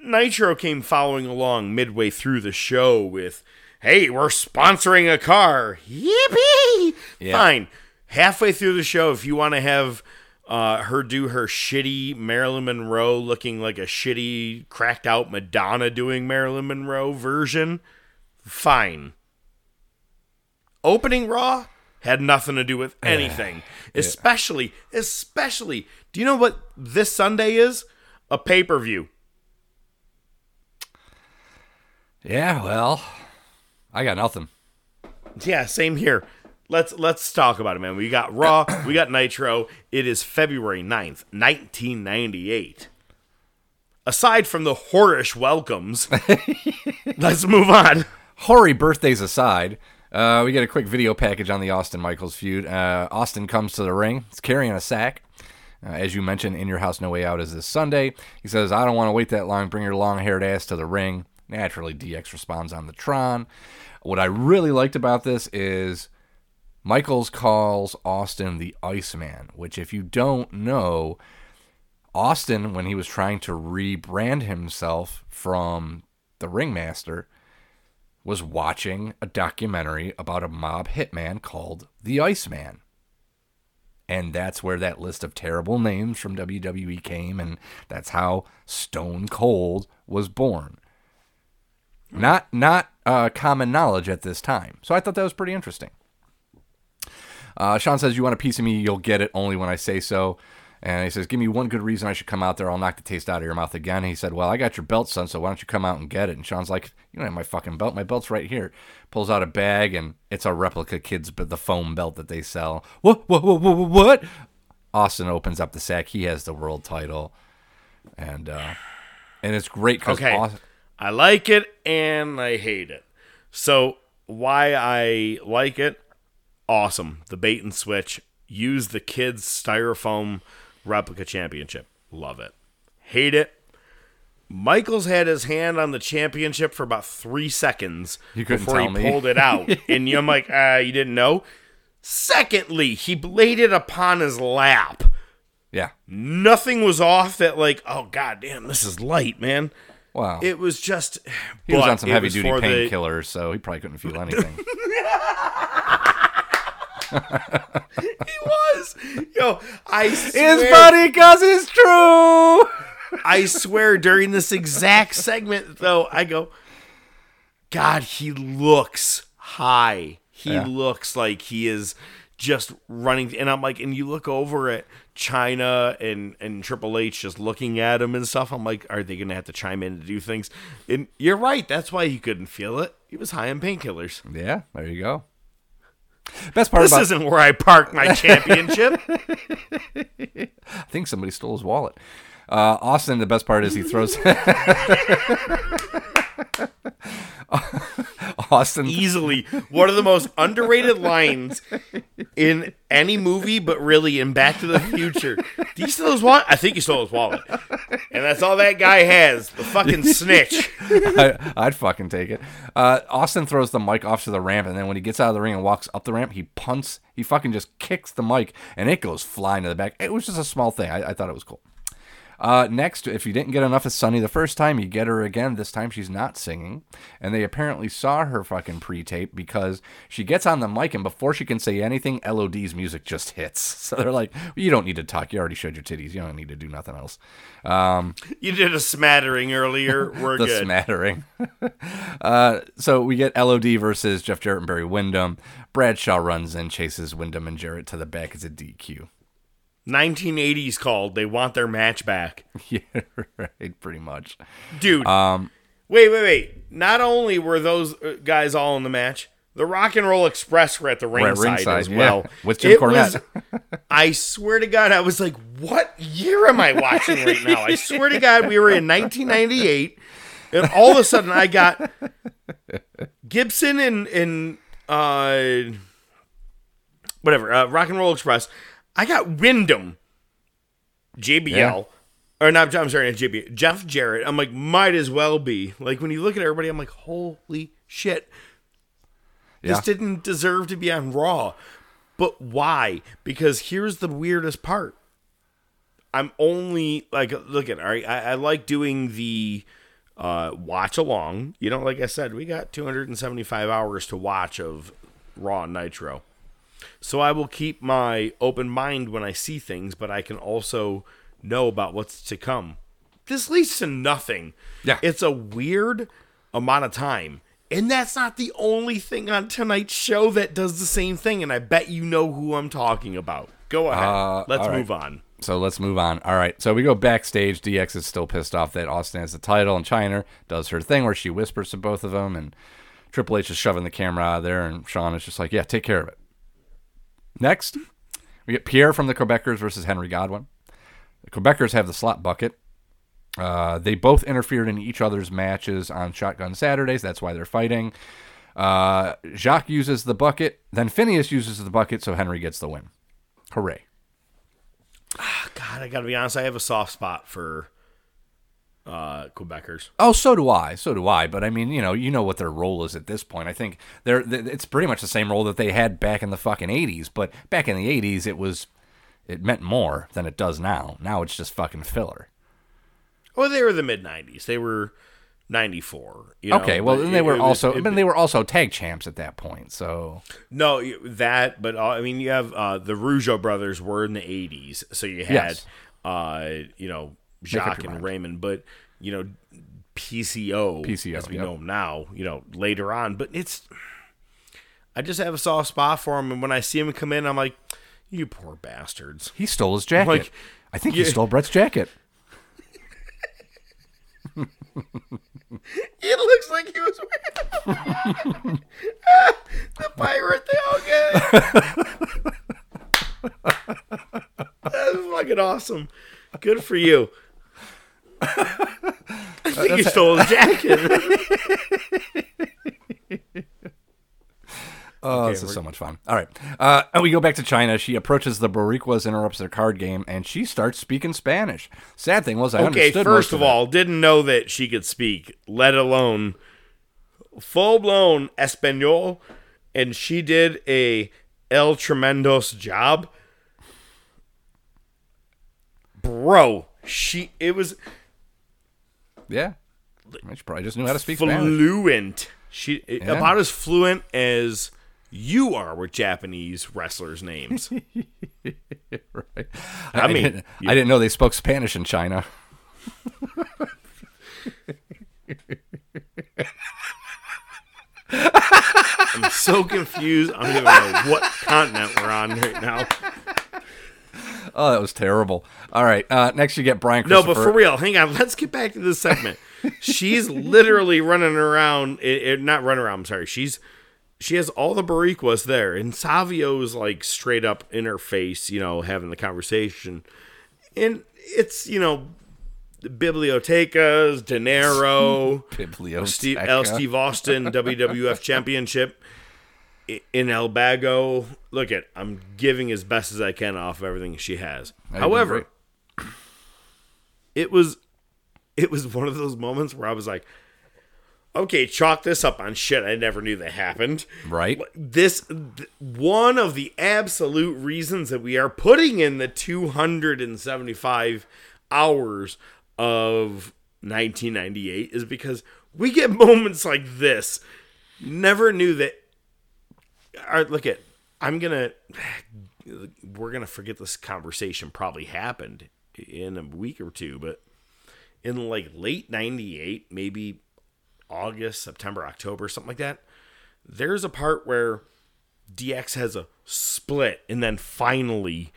Nitro came following along midway through the show with, "Hey, we're sponsoring a car, yippee!" Yeah. Fine. Halfway through the show, if you want to have uh, her do her shitty Marilyn Monroe looking like a shitty, cracked out Madonna doing Marilyn Monroe version, fine. Opening Raw had nothing to do with anything. Especially, especially, do you know what this Sunday is? A pay per view. Yeah, well, I got nothing. Yeah, same here. Let's let's talk about it, man. We got Raw, we got Nitro. It is February 9th, 1998. Aside from the whorish welcomes, let's move on. Hoary birthdays aside, uh, we get a quick video package on the Austin Michaels feud. Uh, Austin comes to the ring. He's carrying a sack. Uh, as you mentioned, In Your House No Way Out is this Sunday. He says, I don't want to wait that long. Bring your long haired ass to the ring. Naturally, DX responds on the Tron. What I really liked about this is Michaels calls Austin the Iceman, which, if you don't know, Austin, when he was trying to rebrand himself from the Ringmaster, was watching a documentary about a mob hitman called the Iceman. And that's where that list of terrible names from WWE came, and that's how Stone Cold was born. Not not uh, common knowledge at this time. So I thought that was pretty interesting. Uh, Shawn says, You want a piece of me, you'll get it only when I say so. And he says, Give me one good reason I should come out there. I'll knock the taste out of your mouth again. And he said, Well, I got your belt, son, so why don't you come out and get it? And Shawn's like, You don't have my fucking belt. My belt's right here. Pulls out a bag, and it's a replica kid's but the foam belt that they sell. What? What? What? What? What? Austin opens up the sack. He has the world title. And, uh, and it's great because Okay. I like it and I hate it. So, why I like it? Awesome. The bait and switch. Use the kids' styrofoam replica championship. Love it. Hate it. Michaels had his hand on the championship for about three seconds before he pulled it out. and I'm like, ah, you didn't know? Secondly, he laid it upon his lap. Yeah. Nothing was off that, like, oh, god damn, this is light, man. Wow. It was just. he was on some heavy duty for the- painkillers, so he probably couldn't feel anything. He was. Yo, I swear. it's funny because it's true. I swear during this exact segment, though, I go, God, he looks high. He Yeah. looks like he is just running. And I'm like, and you look over at Chyna and, and Triple H just looking at him and stuff. I'm like, are they going to have to chime in to do things? And you're right. That's why he couldn't feel it. He was high on painkillers. Yeah, there you go. Best part This about isn't where I park my championship. I think somebody stole his wallet. Uh, Austin, the best part is he throws. Austin easily one of the most underrated lines in any movie, but really in Back to the Future. Did he steal his wallet? I think he stole his wallet, and that's all that guy has. The fucking snitch. I, I'd fucking take it. Uh, Austin throws the mic off to the ramp, and then when he gets out of the ring and walks up the ramp, he punts. He fucking just kicks the mic, and it goes flying to the back. It was just a small thing. I, I thought it was cool. Uh, next, if you didn't get enough of Sunny the first time, you get her again. This time she's not singing. And they apparently saw her fucking pre tape because she gets on the mic and before she can say anything, LOD's music just hits. So they're like, you don't need to talk. You already showed your titties. You don't need to do nothing else. Um, You did a smattering earlier. We're the good. smattering. uh, so we get LOD versus Jeff Jarrett and Barry Windham. Bradshaw runs in, chases Windham and Jarrett to the back. It's a DQ. 1980s called. They want their match back. yeah, right. Pretty much. Dude. Um, wait, wait, wait. Not only were those uh, guys all in the match, the Rock and Roll Express were at the We're at ringside, ringside, as yeah, well. with Jim It Cornette. was- I swear to God, I was like, what year am I watching right now? I swear to God, we were in 1998, and all of a sudden I got Gibson and, and uh, whatever, uh, Rock and Roll Express. I got Windham, JBL. Yeah. Or not, I'm sorry, not JBL. Jeff Jarrett. I'm like, might as well be. Like, when you look at everybody, I'm like, holy shit. This Yeah. didn't deserve to be on Raw. But why? Because here's the weirdest part. I'm only like look at all right. I, I like doing the uh, watch along. You know, like I said, we got 275 hours to watch of Raw and Nitro. So I will keep my open mind when I see things, but I can also know about what's to come. This leads to nothing. Yeah. It's a weird amount of time. And that's not the only thing on tonight's show that does the same thing. And I bet you know who I'm talking about. Go ahead. Uh, Let's right. move on. So let's move on. All right. So we go backstage. DX is still pissed off that Austin has the title, and Chyna does her thing where she whispers to both of them, and Triple H is shoving the camera out of there, and Shawn is just like, "Yeah, take care of it." Next, we get Pierre from the Quebecers versus Henry Godwinn. The Quebecers have the slop bucket. Uh, they both interfered in each other's matches on Shotgun Saturdays. That's why they're fighting. Uh, Jacques uses the bucket. Then Phineas uses the bucket, so Henry gets the win. Hooray. God, I got to be honest. I have a soft spot for uh, Quebecers. Oh, so do I. So do I. But I mean, you know, you know what their role is at this point. I think they're it's pretty much the same role that they had back in the fucking eighties. But back in the eighties, it was it meant more than it does now. Now it's just fucking filler. Well, they were the mid 90s. They were 94. You know, okay, well, then they it- were it also, it- I mean, they were also tag champs at that point. So No, that, but uh, I mean, you have uh, the Rougeau brothers were in the 80s. So you had, Yes. uh, you know, Jacques and. Raymond, but, you know, PCO, PCO, as we yep. know him now, you know, later on. But it's, I just have a soft spot for him. And when I see him come in, I'm like, you poor bastards. he stole his jacket. Like, I think yeah. he stole Bret's jacket. It looks like he was wearing the pirate thing. That's fucking awesome. Good for you. I think you stole his jacket. Oh, this is so much fun. All right. Uh, and we go back to Chyna. She approaches the Boricuas, interrupts their card game, and she starts speaking Spanish. Sad thing was, I okay, understood first most of it. all, didn't know that she could speak, let alone full blown Espanol, and she did a El Tremendos job. Bro, she it was Yeah. She probably just knew how to speak Spanish. fluent. She Yeah. about as fluent as you are with Japanese wrestlers' names. right. I I, mean, didn't, you- I didn't know they spoke Spanish in China. I'm so confused. I don't even know what continent we're on right now. Oh, that was terrible. All right. Uh, next, you get Brian. No, but for real, hang on. Let's get back to this segment. She's literally running around. It, it- not running around. I'm sorry. She's she has all the Boricuas there, and Savio's like straight up in her face, you know, having the conversation, and it's you know, bibliotecas, dinero, Biblioteca. Steve, L. Steve Austin WWF Championship in El Bago. Look at, I'm giving as best as I can off of everything she has. Hey, However, it was it was one of those moments where I was like, okay, chalk this up on shit I never knew that happened. Right. This th- one of the absolute reasons that we are putting in the 275 hours of 1998 is because we get moments like this. Never knew that. All right, look at. I'm gonna. We're gonna forget this conversation probably happened in a week or two, but in like late 98, maybe August, September, October, something like that, there's a part where DX has a split and then finally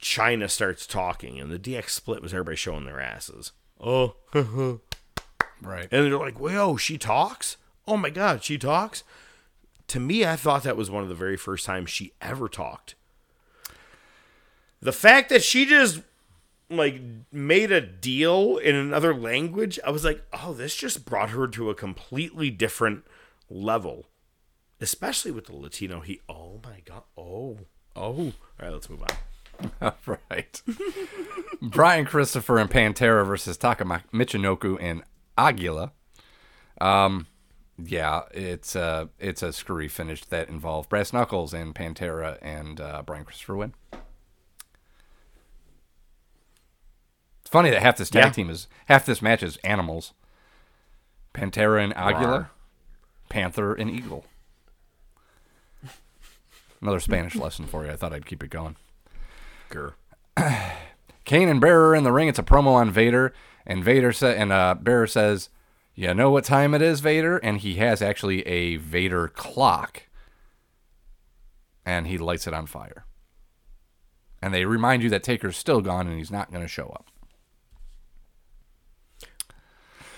Chyna starts talking, and the DX split was everybody showing their asses. Oh, right. And they're like, "Whoa, she talks! Oh my god, she talks!" To me, I thought that was one of the very first times she ever talked. The fact that she just like made a deal in another language, I was like, "Oh, this just brought her to a completely different level." Especially with the Latino he Oh my god. Oh. Oh. All right, let's move on. right. Brian Christopher and Pantera versus Taka Michinoku and Aguila. Um, yeah, it's a it's a screwy finish that involved brass knuckles and Pantera and uh, Brian Christopher win. It's funny that half this tag Yeah. team is half this match is animals. Pantera and Aguila, Rawr. Panther and Eagle. Another Spanish lesson for you. I thought I'd keep it going. Grr. Kane and Bearer in the ring. It's a promo on Vader, and Vader sa- and uh, Bearer says, "You know what time it is, Vader?" And he has actually a Vader clock, and he lights it on fire. And they remind you that Taker's still gone and he's not going to show up.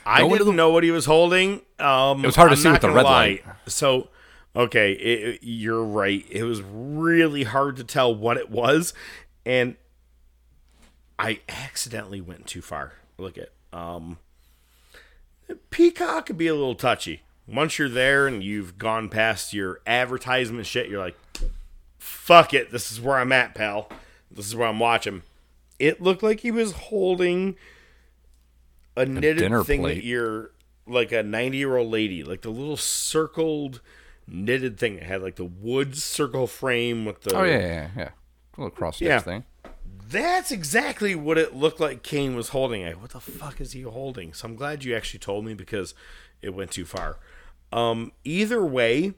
I Go didn't the- know what he was holding. Um, It was hard to I'm see with the red lie. light. So, okay, it, you're right. It was really hard to tell what it was, and I accidentally went too far. Look at um, Peacock could be a little touchy. Once you're there and you've gone past your advertisement shit, you're like, "Fuck it, this is where I'm at, pal. This is where I'm watching." It looked like he was holding a knitted dinner thing plate. that you're like a 90 year old lady, like the little circled knitted thing that had like the wood circle frame with the. Oh yeah, yeah, yeah. A little cross stitch Yeah. thing. That's exactly what it looked like Kane was holding. I, what the fuck is he holding? So I'm glad you actually told me because it went too far. Um, either way,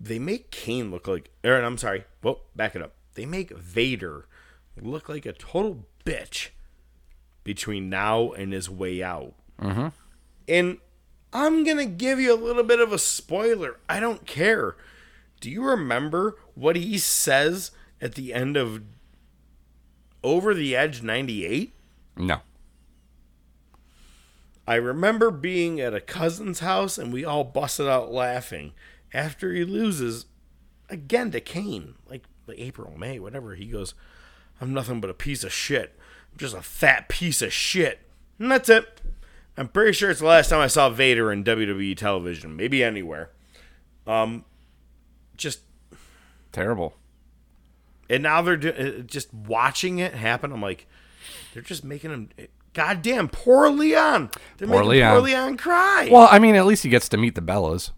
they make Kane look like. Or I'm sorry. Well, back it up. They make Vader look like a total bitch between now and his way out. Mm-hmm. And I'm going to give you a little bit of a spoiler. I don't care. Do you remember what he says at the end of Over the Edge 98? No. I remember being at a cousin's house and we all busted out laughing after he loses again to Kane, like like April, May, whatever. He goes, I'm nothing but a piece of shit. I'm just a fat piece of shit. And that's it. I'm pretty sure it's the last time I saw Vader in WWE television, maybe anywhere. Um, just Terrible. And now they're do- uh, just watching it happen. I'm like, they're just making him. Goddamn, poor Leon. They're Poor making poor Leon. Leon cry. Well, I mean, at least he gets to meet the Bellas.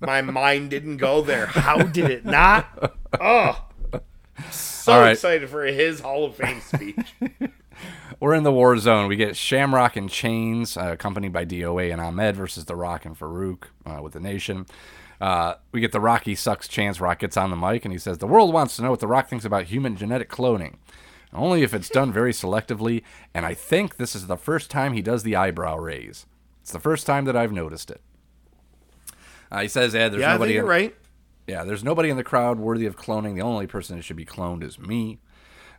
My mind didn't go there. How did it not? Oh, so right. excited for his Hall of Fame speech. We're in the war zone. We get Shamrock and Chainz, uh, accompanied by DOA and Ahmed versus The Rock and Faarooq uh, with the Nation. Uh, we get the Rocky sucks chance. Rock gets on the mic and he says, The world wants to know what The Rock thinks about human genetic cloning. Only if it's done very selectively, and I think this is the first time he does the eyebrow raise. It's the first time that I've noticed it. Uh, he says, yeah, there's yeah, I nobody think you're in- right. yeah, there's nobody in the crowd worthy of cloning. The only person that should be cloned is me.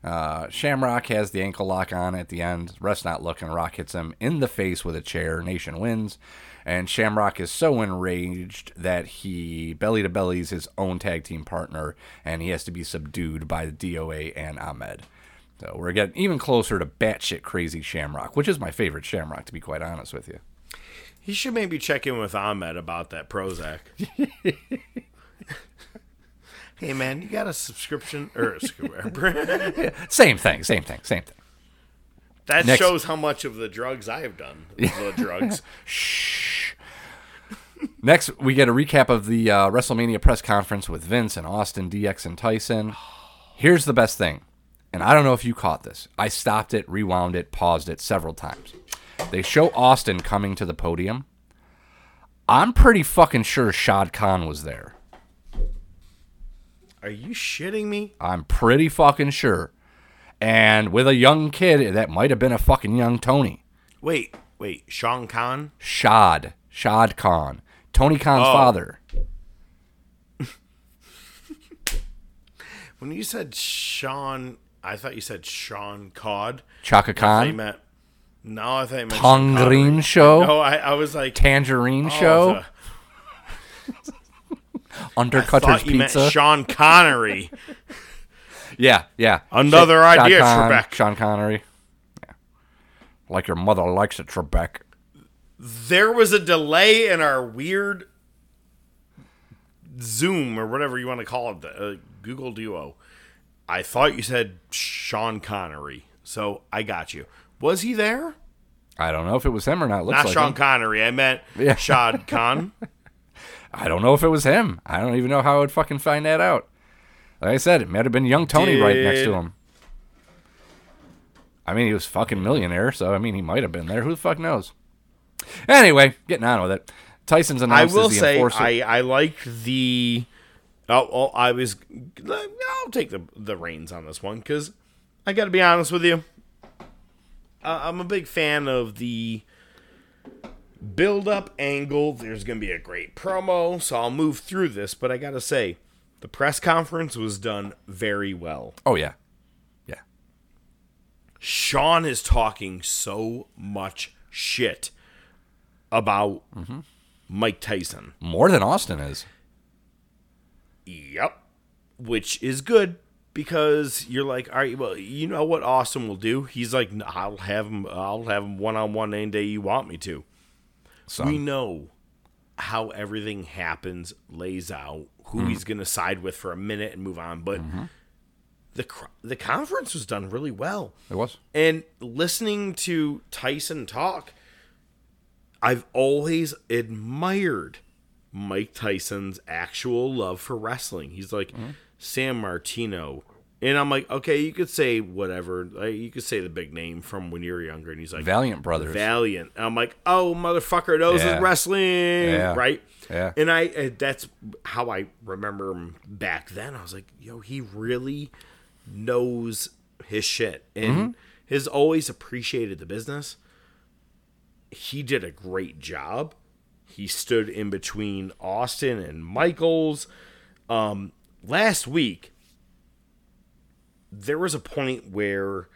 Uh, Shamrock has the ankle lock on at the end. Rest not looking. Rock hits him in the face with a chair. Nation wins. And Shamrock is so enraged that he belly to bellies his own tag team partner, and he has to be subdued by the DOA and Ahmed. So we're getting even closer to batshit crazy Shamrock, which is my favorite Shamrock, to be quite honest with you. He should maybe check in with Ahmed about that Prozac. hey man, you got a subscription or a? Same thing, same thing, same thing. that Next- shows how much of the drugs I have done. The drugs. Shh. Next, we get a recap of the uh, WrestleMania press conference with Vince and Austin, DX, and Tyson. Here's the best thing, and I don't know if you caught this. I stopped it, rewound it, paused it several times. They show Austin coming to the podium. I'm pretty fucking sure Shad Khan was there. Are you shitting me? I'm pretty fucking sure. And with a young kid, that might have been a fucking young Tony. Wait, Wait, Sean Khan? Shad. Shad Khan. Tony Khan's Oh. father. When you said Sean, I thought you said Sean Cod. Chaka I thought you Khan. meant. No, I thought you meant Sean Connery. Show. No, I, I was like Tangerine oh, Show. the- Undercutter's thought you meant Pizza. Sean Connery. Yeah, yeah. Another Shad idea, Khan, Trebek. Sean Connery. Yeah. Like your mother likes it, Trebek. there was a delay in our weird Zoom or whatever you want to call it, the uh, Google Duo. I thought you said Sean Connery, so I got you. Was he there? I don't know if it was him or not. Looks Not like Sean him. Connery. I meant Yeah. Shad Khan. I don't know if it was him. I don't even know how I would fucking find that out. Like I said, it might have been young Tony right next to him. I mean, he was fucking millionaire, so I mean, he might have been there. Who the fuck knows? Anyway, getting on with it. Tyson's a nice. I announced will say enforcer. I, I like the. Oh, oh, I was. I'll take the the reins on this one because I got to be honest with you. Uh, I'm a big fan of the build up angle. There's going to be a great promo, so I'll move through this. But I got to say, the press conference was done very well. oh yeah, yeah. Shawn is talking so much shit about Mm-hmm. Mike Tyson. More than Austin is. Yep. Which is good because you're like, all right, well, you know what Austin will do? He's like, I'll have him, I'll have him one on one any day you want me to. Son. We know how everything happens, lays out, who Mhm. he's going to side with for a minute and move on. But the cr- the conference was done really well. It was. And listening to Tyson talk, I've always admired Mike Tyson's actual love for wrestling. He's like Sammartino. And I'm like, okay, you could say whatever. Like, you could say the big name from when you were younger. And he's like, Valiant Brothers. Valiant. And I'm like, oh, motherfucker, those Yeah. is wrestling. Yeah. Right? Yeah. And I, uh, that's how I remember him back then. I was like, yo, he really knows his shit and Mhm. has always appreciated the business. He did a great job. He stood in between Austin and Michaels. Um, last week, there was a point where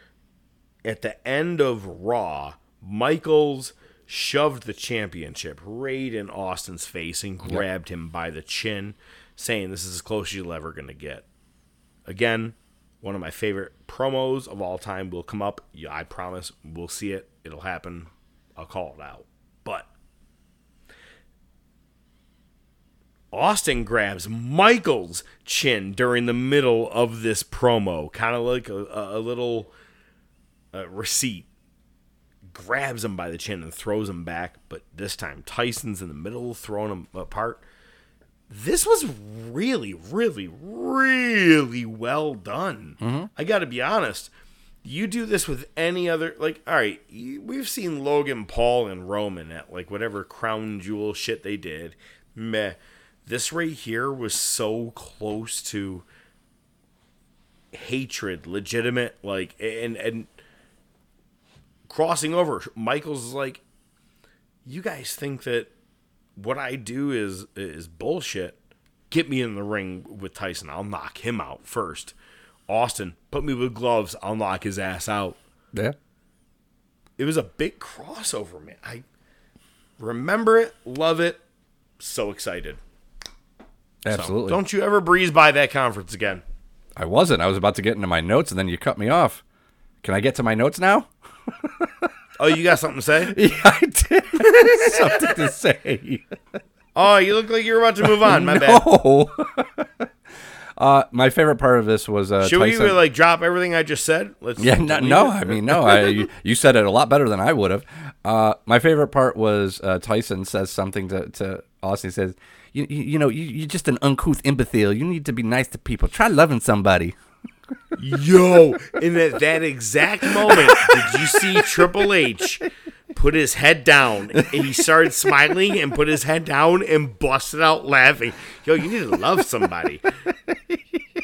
at the end of Raw, Michaels shoved the championship right in Austin's face and grabbed him by the chin, saying, This is as close as you're ever going to get. Again, one of my favorite promos of all time will come up. Yeah, I promise we'll see it. It'll happen. I'll call it out. But Austin grabs Michael's chin during the middle of this promo, kind of like a, a, little uh, receipt. Grabs him by the chin and throws him back, but this time Tyson's in the middle, throwing him apart. This was really, really, really well done. Mhm. I got to be honest. You do this with any other, like, all right, we've seen Logan Paul and Roman at like whatever crown jewel shit they did. Meh. This right here was so close to hatred, legitimate, like, and and crossing over. Michael's is like, you guys think that what I do is is bullshit. Get me in the ring with Tyson. I'll knock him out first. Austin, put me with gloves. I'll knock his ass out. Yeah. It was a big crossover, man. I remember it, love it, so excited. So, Absolutely. don't you ever breeze by that conference again. I wasn't. I was about to get into my notes, and then you cut me off. Can I get to my notes now? Oh, you got something to say? yeah, I did. something to say. Oh, you look like you're about to move on. My bad. no. uh, my favorite part of this was uh, Should Tyson. we like drop everything I just said? Let's Yeah, no, no. I mean, no. I you, you said it a lot better than I would have. Uh, my favorite part was uh, Tyson says something to, to Austin. He says, "You, you, you know, you, you're just an uncouth imbecile. You need to be nice to people. Try loving somebody." Yo, in at that exact moment, did you see Triple H put his head down and he started smiling and put his head down and busted out laughing? Yo, you need to love somebody.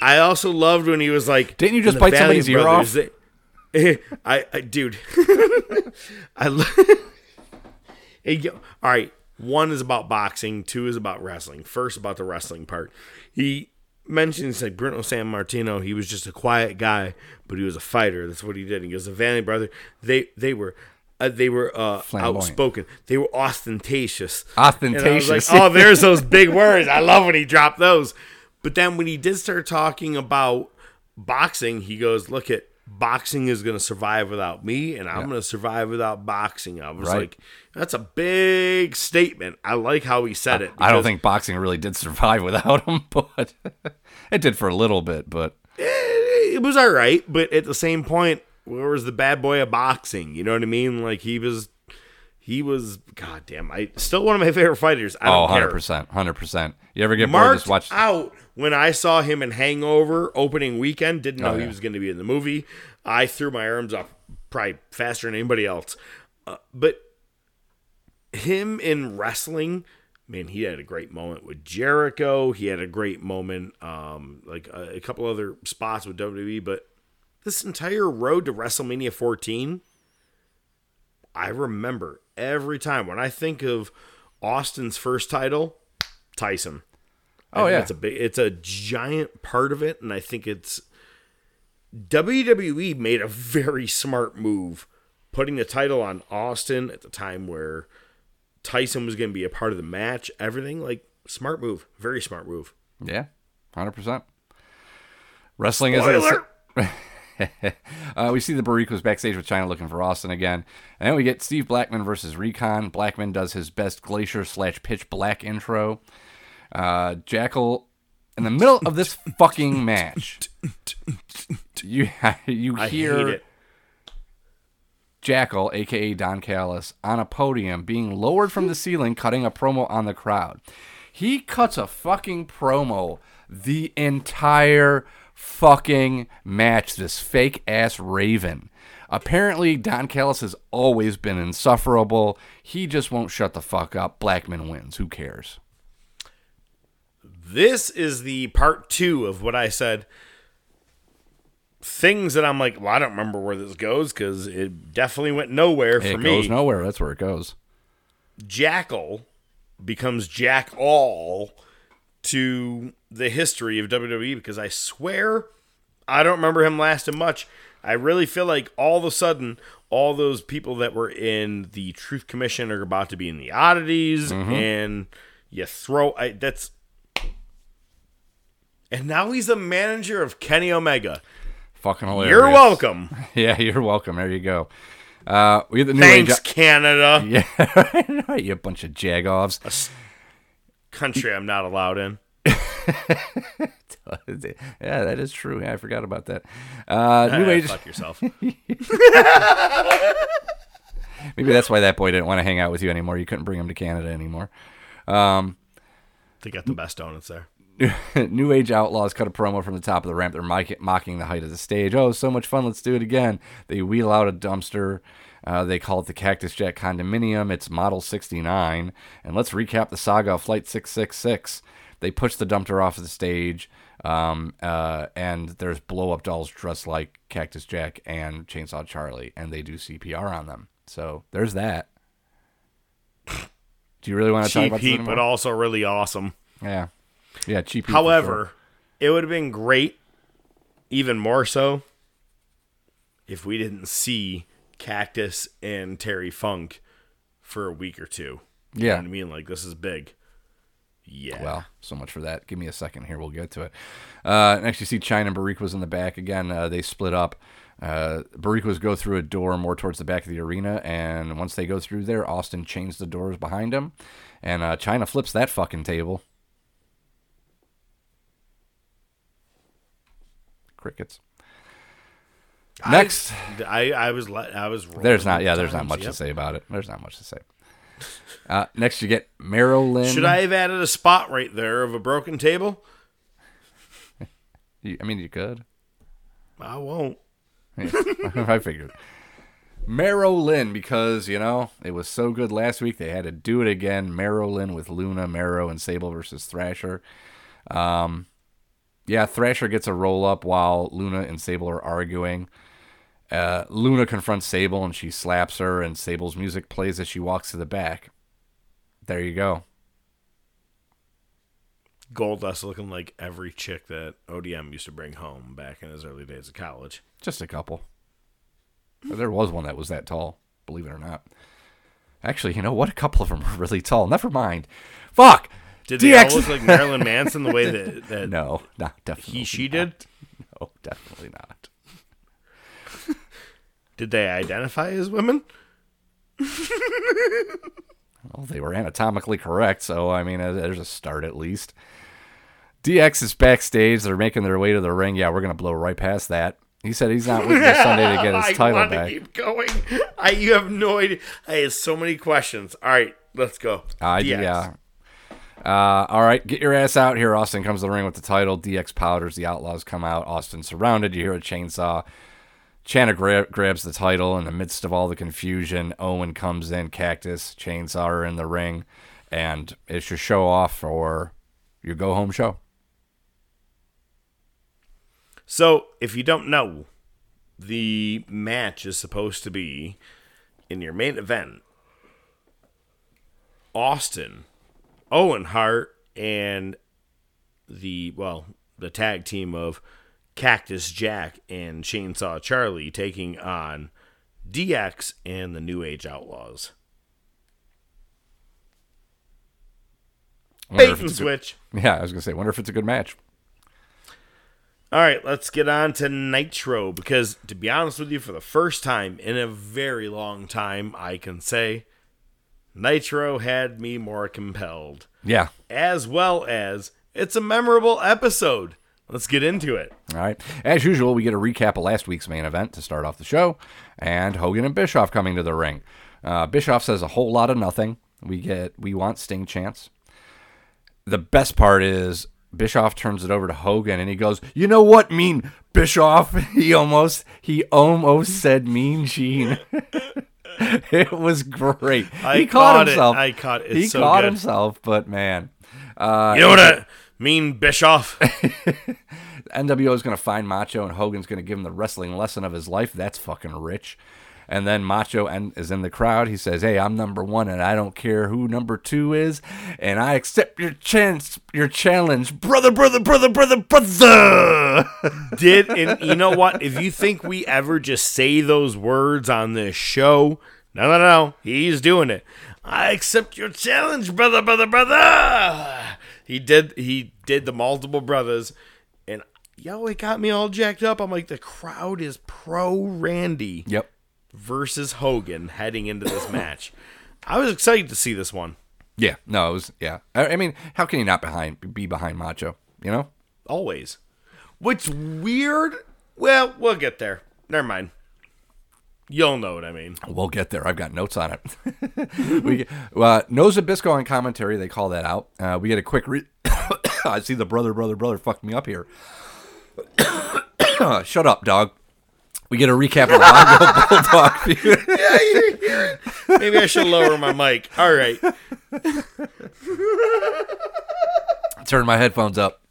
I also loved when he was like, Didn't you just bite Valiant somebody's ear off?" they- I, I, dude, I. Lo- Hey, yo- all right. One is about boxing. Two is about wrestling. First, about the wrestling part. He mentions like Bruno Sammartino. He was just a quiet guy, but he was a fighter. That's what he did. He goes, the Vanity Brother. They they were. Uh, they were uh, outspoken. They were ostentatious. Was Ostentatious. like, oh, there's those big words. I love when he dropped those. But then when he did start talking about boxing, he goes, "Look at boxing is going to survive without me, and I'm going to survive without boxing." I was Right. like, "That's a big statement." I like how he said it. I don't think boxing really did survive without him, but it did for a little bit. But eh, it was all right, but at the same point, where was the bad boy of boxing? You know what I mean? Like he was, he was. God damn, I still one of my favorite fighters. I oh, don't 100 percent, hundred percent. You ever get bored? Just watch. out when I saw him in Hangover opening weekend. Didn't know Oh, he was going to be in the movie. I threw my arms up probably faster than anybody else. Uh, but him in wrestling, man, he had a great moment with Jericho. He had a great moment, um, like a, a couple other spots with WWE. But this entire road to WrestleMania 14, I remember every time when I think of Austin's first title, Tyson. I Oh, yeah. it's a big, it's a giant part of it, and I think it's WWE made a very smart move, putting the title on Austin at the time where Tyson was going to be a part of the match. Everything like smart move, very smart move. Yeah, hundred percent. Wrestling Spoiler! is. uh, we see the Boricuas backstage with Chyna looking for Austin again, and then we get Steve Blackman versus Recon. Blackman does his best Glacier slash Pitch Black intro. Uh, Jackal, in the middle of this fucking match, you you hear it. Jackal, aka Don Callis, on a podium being lowered from the ceiling, cutting a promo on the crowd. He cuts a fucking promo the entire fucking match. This fake ass Raven. Apparently, Don Callis has always been insufferable. He just won't shut the fuck up. Blackman wins. Who cares? This is the part two of what I said. Things that I'm like, well, I don't remember where this goes because it definitely went nowhere for it me. goes nowhere. That's where it goes. Jackal becomes Jack All to the history of WWE because I swear I don't remember him lasting much. I really feel like all of a sudden, all those people that were in the Truth Commission are about to be in the oddities, Mm-hmm. and you throw I, that's. And now he's the manager of Kenny Omega. Fucking hilarious. You're welcome. Yeah, you're welcome. There you go. Uh, we have the new Thanks, age. Canada. Yeah, you bunch of jagoffs. Country I'm not allowed in. yeah, that is true. Yeah, I forgot about that. Uh, new age. Fuck yourself. Maybe that's why that boy didn't want to hang out with you anymore. You couldn't bring him to Canada anymore. Um, they got the best donuts there. New Age Outlaws cut a promo from the top of the ramp. They're mocking the height of the stage. Oh, so much fun. Let's do it again. They wheel out a dumpster. Uh, they call it the Cactus Jack Condominium. It's Model 69. And let's recap the saga of Flight 666. They push the dumpster off of the stage. Um, uh, and there's blow up dolls dressed like Cactus Jack and Chainsaw Charlie. And they do CPR on them. So there's that. Do you really want to talk about anymore? but also really awesome. Yeah. Yeah, cheap heat. However, sure. it would have been great, even more so, if we didn't see Cactus and Terry Funk for a week or two. You Yeah. I mean? Like, this is big. Yeah. Well, so much for that. Give me a second here. We'll get to it. Uh, next, you see Chyna and Boricuas in the back. Again, uh, they split up. Uh, Boricuas go through a door more towards the back of the arena, and once they go through there, Austin chains the doors behind him, and uh, Chyna flips that fucking table. Crickets. I- Next, I, I, was le- I was there's not yeah, the there's not much yep. to say about it. There's not much to say. Uh, next, you get Marilyn. Should I have added a spot right there of a broken table? You- I mean, you could. I won't. Yeah, I figured. Marilyn, because, you know, it was so good last week, they had to do it again. Marilyn with Luna, Marrow, and Sable versus Thrasher. Um, yeah, Thrasher gets a roll up while Luna and Sable are arguing. Uh, Luna confronts Sable and she slaps her, and Sable's music plays as she walks to the back. There you go. Goldust looking like every chick that ODM used to bring home back in his early days of college. Just a couple. There was one that was that tall, believe it or not. Actually, you know what? A couple of them are really tall. Never mind. Fuck. Did they all look like Marilyn Manson the way that, that no, no, definitely he she not. did? No, definitely not. Did they identify as women? Well, they were anatomically correct, so I mean, there's a start at least. DX is backstage. They're making their way to the ring. Yeah, we're gonna blow right past that. He said he's not waiting till Sunday to get his I title want back. to keep going. I you have no idea. I have so many questions. All right, let's go. Uh, DX. yeah. Uh, all right, get your ass out here. Austin comes to the ring with the title. DX powders. The Outlaws come out. Austin surrounded. You hear a chainsaw. Chyna gra- grabs the title in the midst of all the confusion. Owen comes in. Cactus, Chainsaw are in the ring, and it's your show off or your go home show. So, if you don't know, the match is supposed to be in your main event. Austin, Owen Hart, and the well, the tag team of Cactus Jack and Chainsaw Charlie taking on DX and the New Age Outlaws. Bait and a good- switch. Yeah, I was gonna say. Wonder if it's a good match. All right, let's get on to Nitro because, to be honest with you, for the first time in a very long time, I can say Nitro had me more compelled, Yeah. as well as it's a memorable episode. Let's get into it. All right. As usual, we get a recap of last week's main event to start off the show, and Hogan and Bischoff coming to the ring. Uh, Bischoff says a whole lot of nothing. We get we want Sting chance. The best part is Bischoff turns it over to Hogan, and he goes, "You know what, Mean Bischoff?" He almost he almost said Mean Gene. it was great. I he caught, caught it. himself. I caught it. He so caught good. himself, but man. Uh, You know what I mean, Bischoff? NWO is going to find Macho and Hogan's going to give him the wrestling lesson of his life. That's fucking rich. And then Macho is in the crowd. He says, "Hey, I'm number one, and I don't care who number two is, and I accept your chance, your challenge, brother, brother, brother, brother, brother." Did and you know what? If you think we ever just say those words on this show, no, no, no, he's doing it. I accept your challenge, brother, brother, brother. He did. He did the multiple brothers, and yo, it got me all jacked up. I'm like, the crowd is pro Randy. Yep. Versus Hogan heading into this match. I was excited to see this one. Yeah, no, it was yeah. I, I mean, how can you not behind be behind Macho? You know, always. What's weird? Well, we'll get there. Never mind. You'll know what I mean. We'll get there. I've got notes on it. we uh, no Zbyszko on commentary. They call that out. Uh, we get a quick. Re- I see the brother, brother, brother fucked me up here. Shut up, dog. We get a recap of the Bongo Bulldog feud. yeah, you hear it. Maybe I should lower my mic. All right. Turn my headphones up.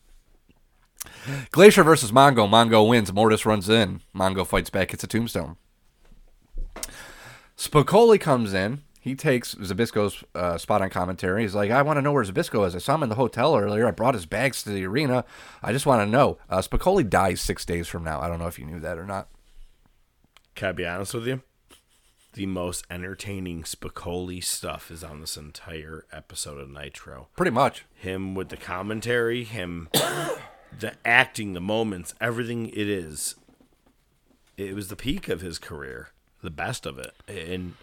Glacier versus Mongo. Mongo wins. Mortis runs in. Mongo fights back. It's a tombstone. Spicolli comes in. He takes Zbyszko's uh, spot on commentary. He's like, I want to know where Zbyszko is. I saw him in the hotel earlier. I brought his bags to the arena. I just want to know. Uh, Spicolli dies six days from now. I don't know if you knew that or not. Can I be honest with you? The most entertaining Spicolli stuff is on this entire episode of Nitro. Pretty much. Him with the commentary, him, the acting, the moments, everything it is. It was the peak of his career, the best of it. And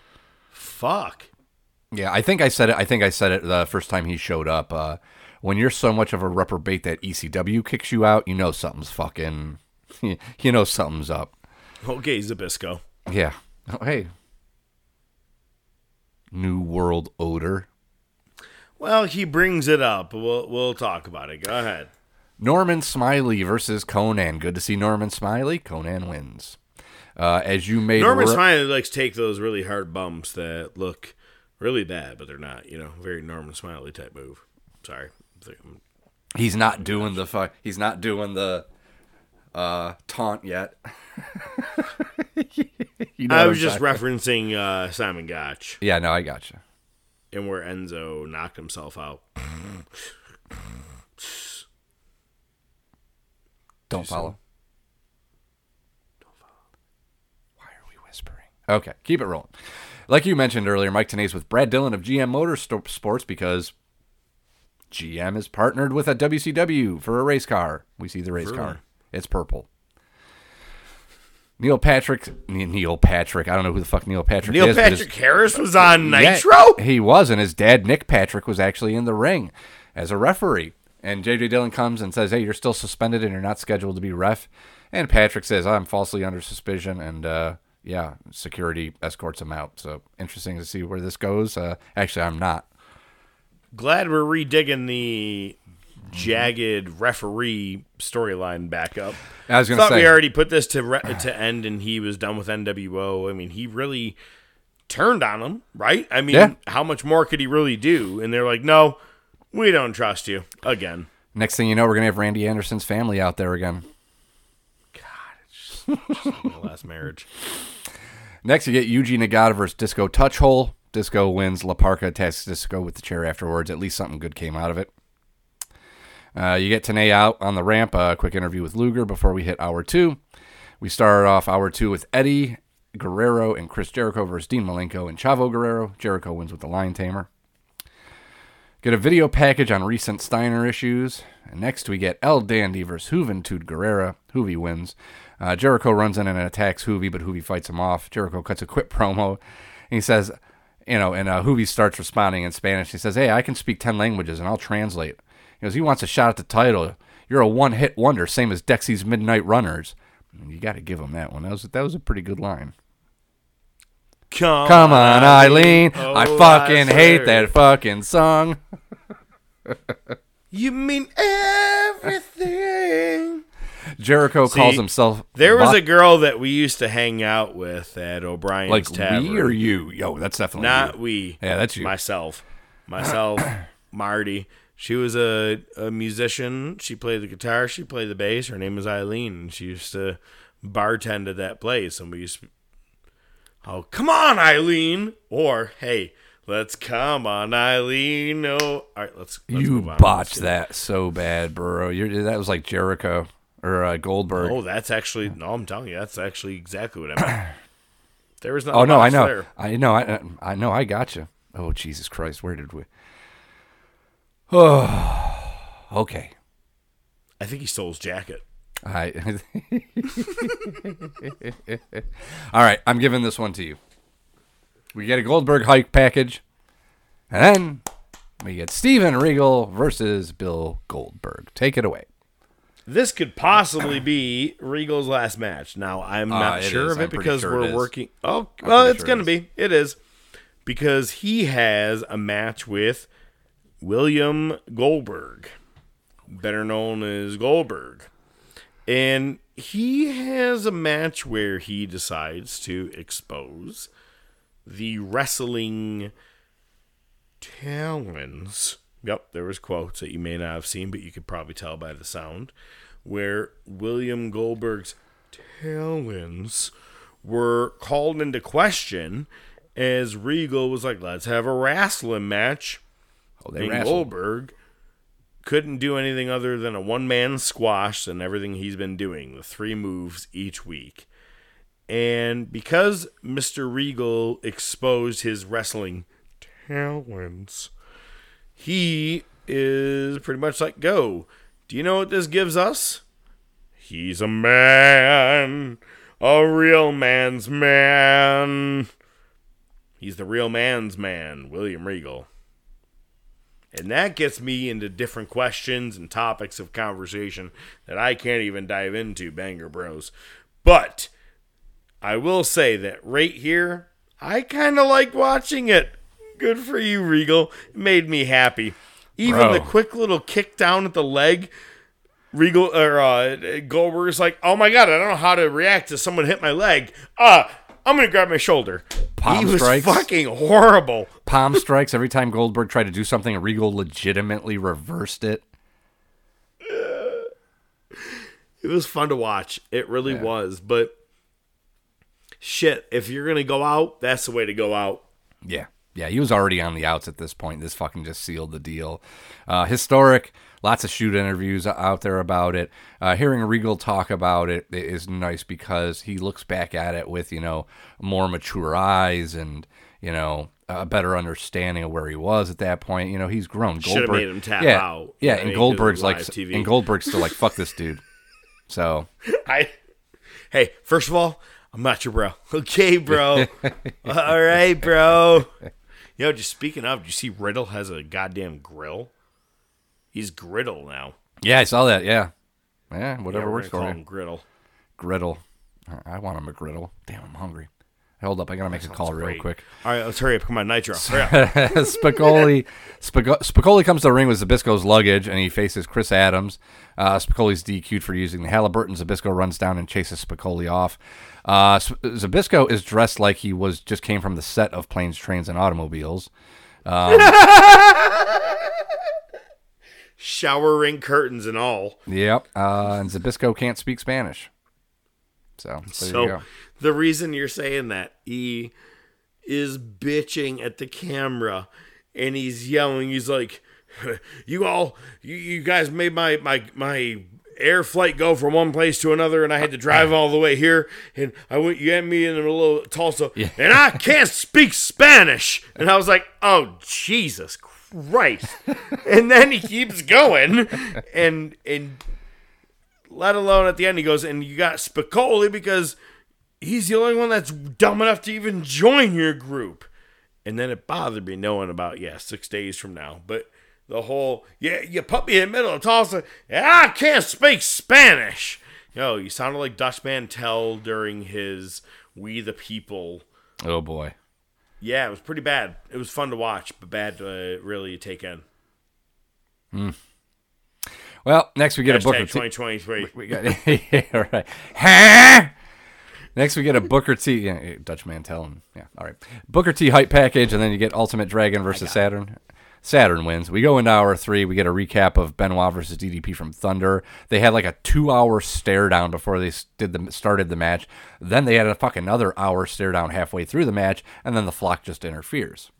fuck. Yeah, I think I said it. I think I said it the first time he showed up. Uh, when you're so much of a reprobate that ECW kicks you out, you know something's fucking. You know something's up. Okay, Zbyszko. Yeah. Oh, hey. New World Odor. Well, he brings it up. We'll we'll talk about it. Go ahead. Norman Smiley versus Konnan. Good to see Norman Smiley. Konnan wins. Uh, as you made Norman re- Smiley likes to take those really hard bumps that look really bad, but they're not. You know, very Norman Smiley type move. Sorry. He's not doing the fu- He's not doing the uh, taunt yet. You know I was just referencing uh, Simon Gotch. Yeah, no, I got you. and where Enzo knocked himself out. Don't follow. Why are we whispering? Okay, keep it rolling. Like you mentioned earlier, Mike Tenay's with Brad Dillon of GM Motorsports because GM is partnered with a WCW for a race car. We see the race car. It's purple. Neil Patrick, Neil Patrick. I don't know who the fuck Neil Patrick Neil is. his- Patrick Harris was on Yeah, Nitro. he was, and his dad, Nick Patrick, was actually in the ring as a referee. And JJ Dillon comes and says, "Hey, you're still suspended and you're not scheduled to be ref." And Patrick says, "I'm falsely under suspicion," and uh, yeah, security escorts him out. So interesting to see where this goes. Uh, actually, I'm not. Glad we're redigging the jagged referee storyline back up. I was gonna Thought say- we already put this to re- to end, and he was done with NWO. I mean, he really turned on him, right? I mean, Yeah. how much more could he really do? And they're like, "No, we don't trust you." Again, Next thing you know, we're gonna have Randy Anderson's family out there again. God, it's just, just like my last marriage. Next, you get Yuji Nagata versus Disco Touchhole. Disco wins. La Parca attacks Disco with the chair afterwards. At least something good came out of it. Uh, you get Tenay out on the ramp. A quick interview with Luger before we hit hour two. We start off hour two with Eddie Guerrero and Chris Jericho versus Dean Malenko and Chavo Guerrero. Jericho wins with the Lion Tamer. Get a video package on recent Steiner issues. And next, we get El Dandy versus Juventud Guerrera. Juvi wins. Uh, Jericho runs in and attacks Juvi, but Juvi fights him off. Jericho cuts a quick promo. And he says, you know, and uh, Juvi starts responding in Spanish. He says, Hey, I can speak 10 languages and I'll translate. He goes, He wants a shot at the title. You're a one hit wonder, same as Dexy's Midnight Runners. You got to give him that one. That was, that was a pretty good line. Come, Come on, Eileen. Oh, I fucking hate that fucking song. You mean everything. Jericho calls himself. There was a girl that we used to hang out with at O'Brien's like Tavern. we or you? Yo, that's definitely Not you. we. Yeah, that's you. Myself. Myself, Marty. She was a, a musician. She played the guitar. She played the bass. Her name was Eileen. She used to bartend at that place. And we used to, oh, come on, Eileen. Or, hey, let's come on, Eileen. No. All right, let's, let's you move on. botched that so bad, bro. You're, that was like Jericho or uh, Goldberg. Oh, that's actually, no, I'm telling you, that's actually exactly what I meant. There was no Oh no, I know, there. I know, I, I know, I got you. Oh Jesus Christ, where did we? Oh, okay. I think he stole his jacket. I. All right, I'm giving this one to you. We get a Goldberg hike package, and then we get Steven Regal versus Bill Goldberg. Take it away. This could possibly be Regal's last match. Now I'm Uh, not it sure is. of it I'm because sure we're is. working. Oh, I'm well, it's sure gonna is. be. It is because he has a match with William Goldberg, better known as Goldberg, and he has a match where he decides to expose the wrestling talons. Yep, there was quotes that you may not have seen, but you could probably tell by the sound, where William Goldberg's talons were called into question as Regal was like, "Let's have a wrestling match." Oh, and wrestled. Goldberg couldn't do anything other than a one-man squash and everything he's been doing, the three moves each week. And because Mr. Regal exposed his wrestling talents, he is pretty much like, go. Do you know what this gives us? He's a man, a real man's man. He's the real man's man, William Regal. And that gets me into different questions and topics of conversation that I can't even dive into, Banger Bros. But I will say that right here, I kind of like watching it. Good for you, Regal. It made me happy. Even Bro. the quick little kick down at the leg, Regal or uh, Goldberg's like, "Oh my god, I don't know how to react to someone hit my leg. Uh, I'm gonna grab my shoulder." Palm he was strikes. fucking horrible. Palm strikes every time Goldberg tried to do something. Regal legitimately reversed it. It was fun to watch. It really was. But shit, if you're gonna go out, that's the way to go out. Yeah. Yeah, he was already on the outs at this point. This fucking just sealed the deal. Uh, historic, lots of shoot interviews out there about it. Uh, hearing Regal talk about it is nice because he looks back at it with, you know, more mature eyes and, you know, a better understanding of where he was at that point. You know, he's grown. Should've made him tap yeah, out. Yeah, I and mean, 'cause of Goldberg's like, TV. and Goldberg's still like, fuck this dude. So, I, hey, first of all, I'm not your bro. Okay, bro. all right, bro. Yo, just speaking of, do you see Riddle has a goddamn grill? He's griddle now. yeah, I saw that. Yeah. Yeah, whatever Yeah, we're works for call him griddle. Griddle. I want him a griddle. Damn, I'm hungry. Hold up, I gotta make a call real quick. All right, let's hurry up. Come on, Nitro. Hurry up. Spicolli, Spico- Spicolli comes to the ring with Zbyszko's luggage, and he faces Chris Adams. Uh, Spicolli's DQ'd for using the Halliburton. Zbyszko runs down and chases Spicolli off. Uh, Zbyszko is dressed like he was just came from the set of Planes, Trains, and Automobiles. Um, Shower ring curtains and all. yep, uh, and Zbyszko can't speak Spanish. So, there you So go. The reason you're saying that he is bitching at the camera and he's yelling. He's like, "You all, you, you guys made my my my." Air flight go from one place to another, and I had to drive all the way here. And I went, you had me in the middle of Tulsa, and I can't speak Spanish. And I was like, "Oh Jesus Christ!" and then he keeps going, and and let alone at the end he goes and you got Spicolli because he's the only one that's dumb enough to even join your group. And then it bothered me knowing about yeah six days from now, but the whole yeah you put me in the middle of Tulsa I can't speak Spanish. Yo, you sounded like Dutch Mantell during his We the People. Oh boy. Yeah, it was pretty bad. It was fun to watch, but bad to uh, really take in. Hmm. Well, next we get a Hashtag Booker T. 2023. We got yeah, right. Next we get a Booker T. Yeah, eh, Dutch Mantell. And, yeah, all right. Booker T hype package, and then you get Ultimate Dragon versus Saturn. Saturn wins. We go into hour three. We get a recap of Benoit versus DDP from Thunder. They had like a two-hour stare down before they did the started the match. Then they had a fucking another hour stare down halfway through the match, and then the flock just interferes.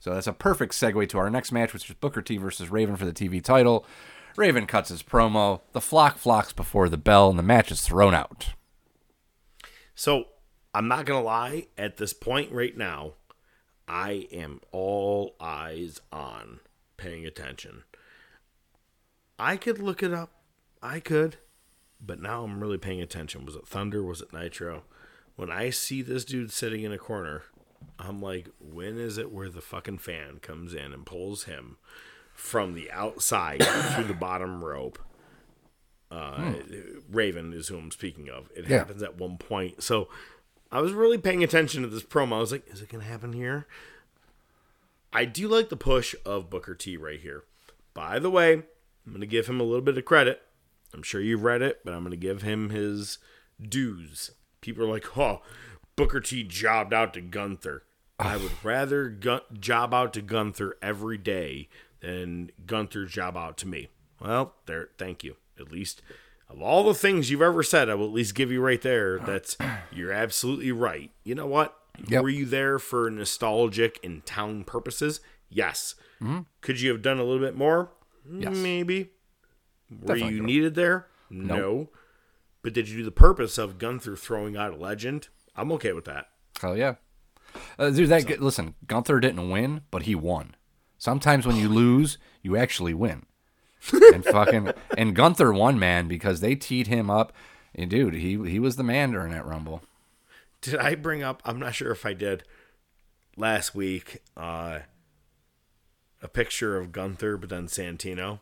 So that's a perfect segue to our next match, which is Booker T versus Raven for the TV title. Raven cuts his promo. The flock flocks before the bell, and the match is thrown out. So I'm not gonna lie. At this point right now, I am all eyes on paying attention. I could look it up. I could, but now I'm really paying attention. Was it Thunder? Was it Nitro? When I see this dude sitting in a corner, I'm like, when is it where the fucking fan comes in and pulls him from the outside through the bottom rope? Uh, Raven is who I'm speaking of. It Yeah. happens at one point. So I was really paying attention to this promo. I was like, is it going to happen here? I do like the push of Booker T right here. By the way, I'm going to give him a little bit of credit. I'm sure you've read it, but I'm going to give him his dues. People are like, oh, Booker T jobbed out to Gunther. I would rather gun- job out to Gunther every day than Gunther job out to me. Well, there, thank you. At least of all the things you've ever said, I will at least give you right there. That's you're absolutely right. You know what? Yep. Were you there for nostalgic and town purposes? Yes. Could you have done a little bit more? Yes. Maybe. Were Definitely you needed there? Nope. No. But did you do the purpose of Gunther throwing out a legend? I'm okay with that. Hell yeah. Uh, dude, that listen, Gunther didn't win, but he won. Sometimes when you lose, you actually win. And fucking and Gunther won, man, because they teed him up. And dude, he he was the man during that rumble. Did I bring up? I'm not sure if I did last week. Uh, a picture of Gunther, but then Santino.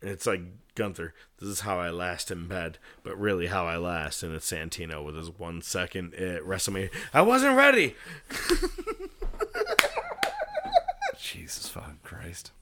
And it's like Gunther. This is how I last in bed, but really how I last, and it's Santino with his one second at WrestleMania. I wasn't ready. Jesus fucking Christ.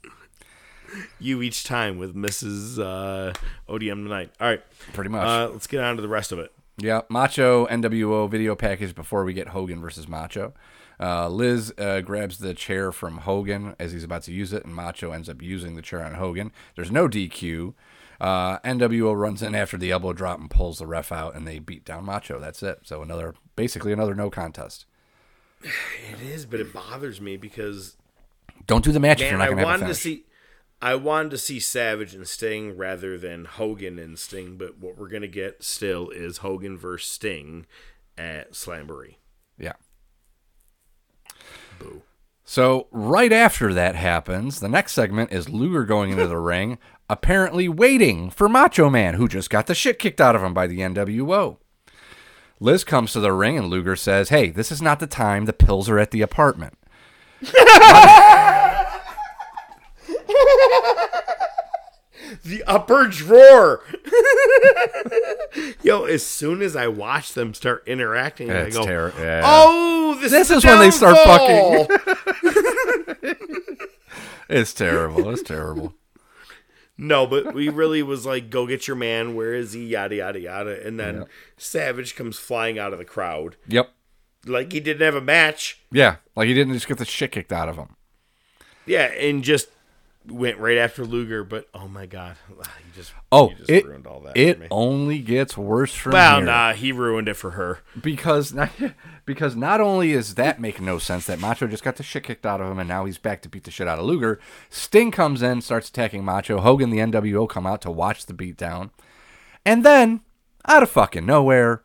You each time with Mrs. Uh, ODM tonight. All right, Pretty much. Uh, let's get on to the rest of it. Yeah, Macho NWO video package before we get Hogan versus Macho. Uh, Liz uh, grabs the chair from Hogan as he's about to use it, and Macho ends up using the chair on Hogan. There's no DQ. Uh, NWO runs in after the elbow drop and pulls the ref out, and they beat down Macho. That's it. So another, basically another no contest. It is, but it bothers me because Don't do the match if you're not I gonna have a wanted to see. I wanted to see Savage and Sting rather than Hogan and Sting, but what we're gonna get still is Hogan versus Sting at Slamboree. Yeah. Boo. So right after that happens, the next segment is Luger going into the ring, apparently waiting for Macho Man, who just got the shit kicked out of him by the NWO. Liz comes to the ring and Luger says, "Hey, this is not the time. The pills are at the apartment." The upper drawer. Yo, as soon as I watch them start interacting, It's I go, terri- yeah. "Oh, this, This is, is when they start fucking." It's terrible. It's terrible. No, but we really was like, "Go get your man. Where is he?" Yada yada yada, and then Yeah. Savage comes flying out of the crowd, Yep. like he didn't have a match. Yeah, like he didn't just get the shit kicked out of him. Yeah, and just went right after Luger. But oh my god, he just Oh, he just it ruined all that. it for me. only gets worse from well, here. nah, he ruined it for her. because not, because not only is that making no sense that Macho just got the shit kicked out of him and now he's back to beat the shit out of Luger. Sting comes in, starts attacking Macho. Hogan, the NWO, come out to watch the beatdown, and then out of fucking nowhere,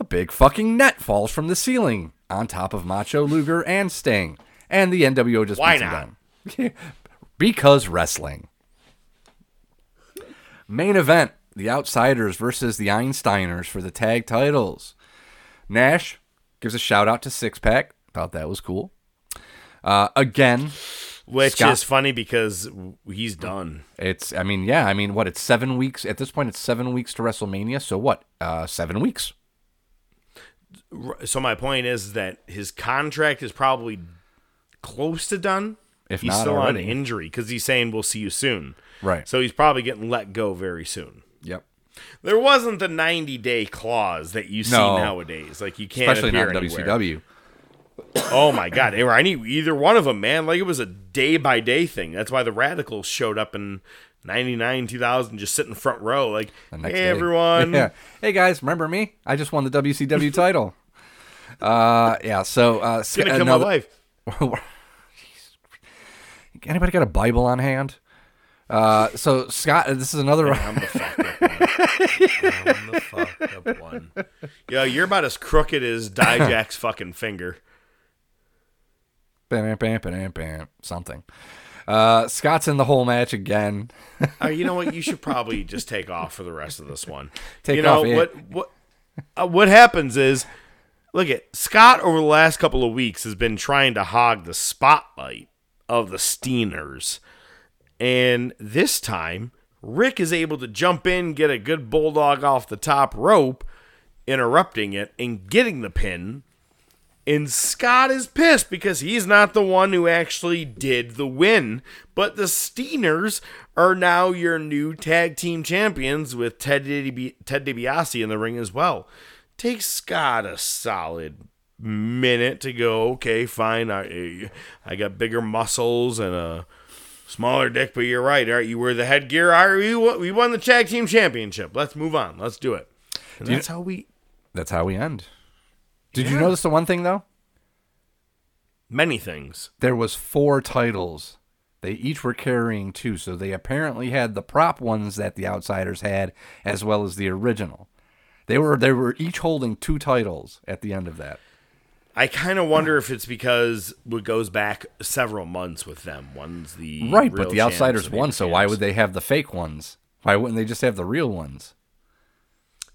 a big fucking net falls from the ceiling on top of Macho, Luger, and Sting, and the NWO just Why beats him not? down. because wrestling. Main event: The Outsiders versus the Einsteiners for the tag titles. Nash gives a shout out to Six Pack. Thought that was cool. Uh, again, Which Scott- is funny because he's done. it's. I mean, yeah. I mean, what? It's seven weeks at this point. It's seven weeks to WrestleMania. So what? Uh, seven weeks. So my point is that his contract is probably close to done. If he's not still already. on injury because he's saying we'll see you soon. Right. So he's probably getting let go very soon. Yep. There wasn't the 90 day clause that you see No. nowadays. Like you can't Especially appear not in anywhere. WCW. Oh my god, they were any either one of them, man. Like it was a day by day thing. That's why the Radicals showed up in '99, 2000, just sitting front row, like, hey day. everyone. Yeah. Hey guys, remember me? I just won the WCW title. Uh, yeah. So uh, It's gonna kill my wife. Anybody got a Bible on hand? Uh, so Scott, this is another. I'm the fucked up one. I'm the fucked up one. Yo, you're about as crooked as Dijak's fucking finger. Bam, bam, bam, bam, bam, something. Uh, Scott's in the whole match again. Uh, you know what? You should probably just take off for the rest of this one. Take you know off, what? What? Uh, what happens is, look at Scott over the last couple of weeks has been trying to hog the spotlight of the Steiners, and this time Rick is able to jump in, get a good bulldog off the top rope, interrupting it and getting the pin. And Scott is pissed because he's not the one who actually did the win. But the Steiners are now your new tag team champions with Ted, Di- Ted DiBiase in the ring as well. Takes Scott a solid minute to go, okay, fine. I, I got bigger muscles and a smaller dick, but you're right. All right, you wear the headgear. All right, we, won- we won the tag team championship. Let's move on. Let's do it. And Do you- that's how we. That's how we end. Did you notice the one thing though? Many things. There was four titles. They each were carrying two, so they apparently had the prop ones that the outsiders had, as well as the original. They were they were each holding two titles at the end of that. I kind of wonder if it's because it goes back several months with them. One's the Right, but the outsiders won, so why would they have the fake ones? Why wouldn't they just have the real ones?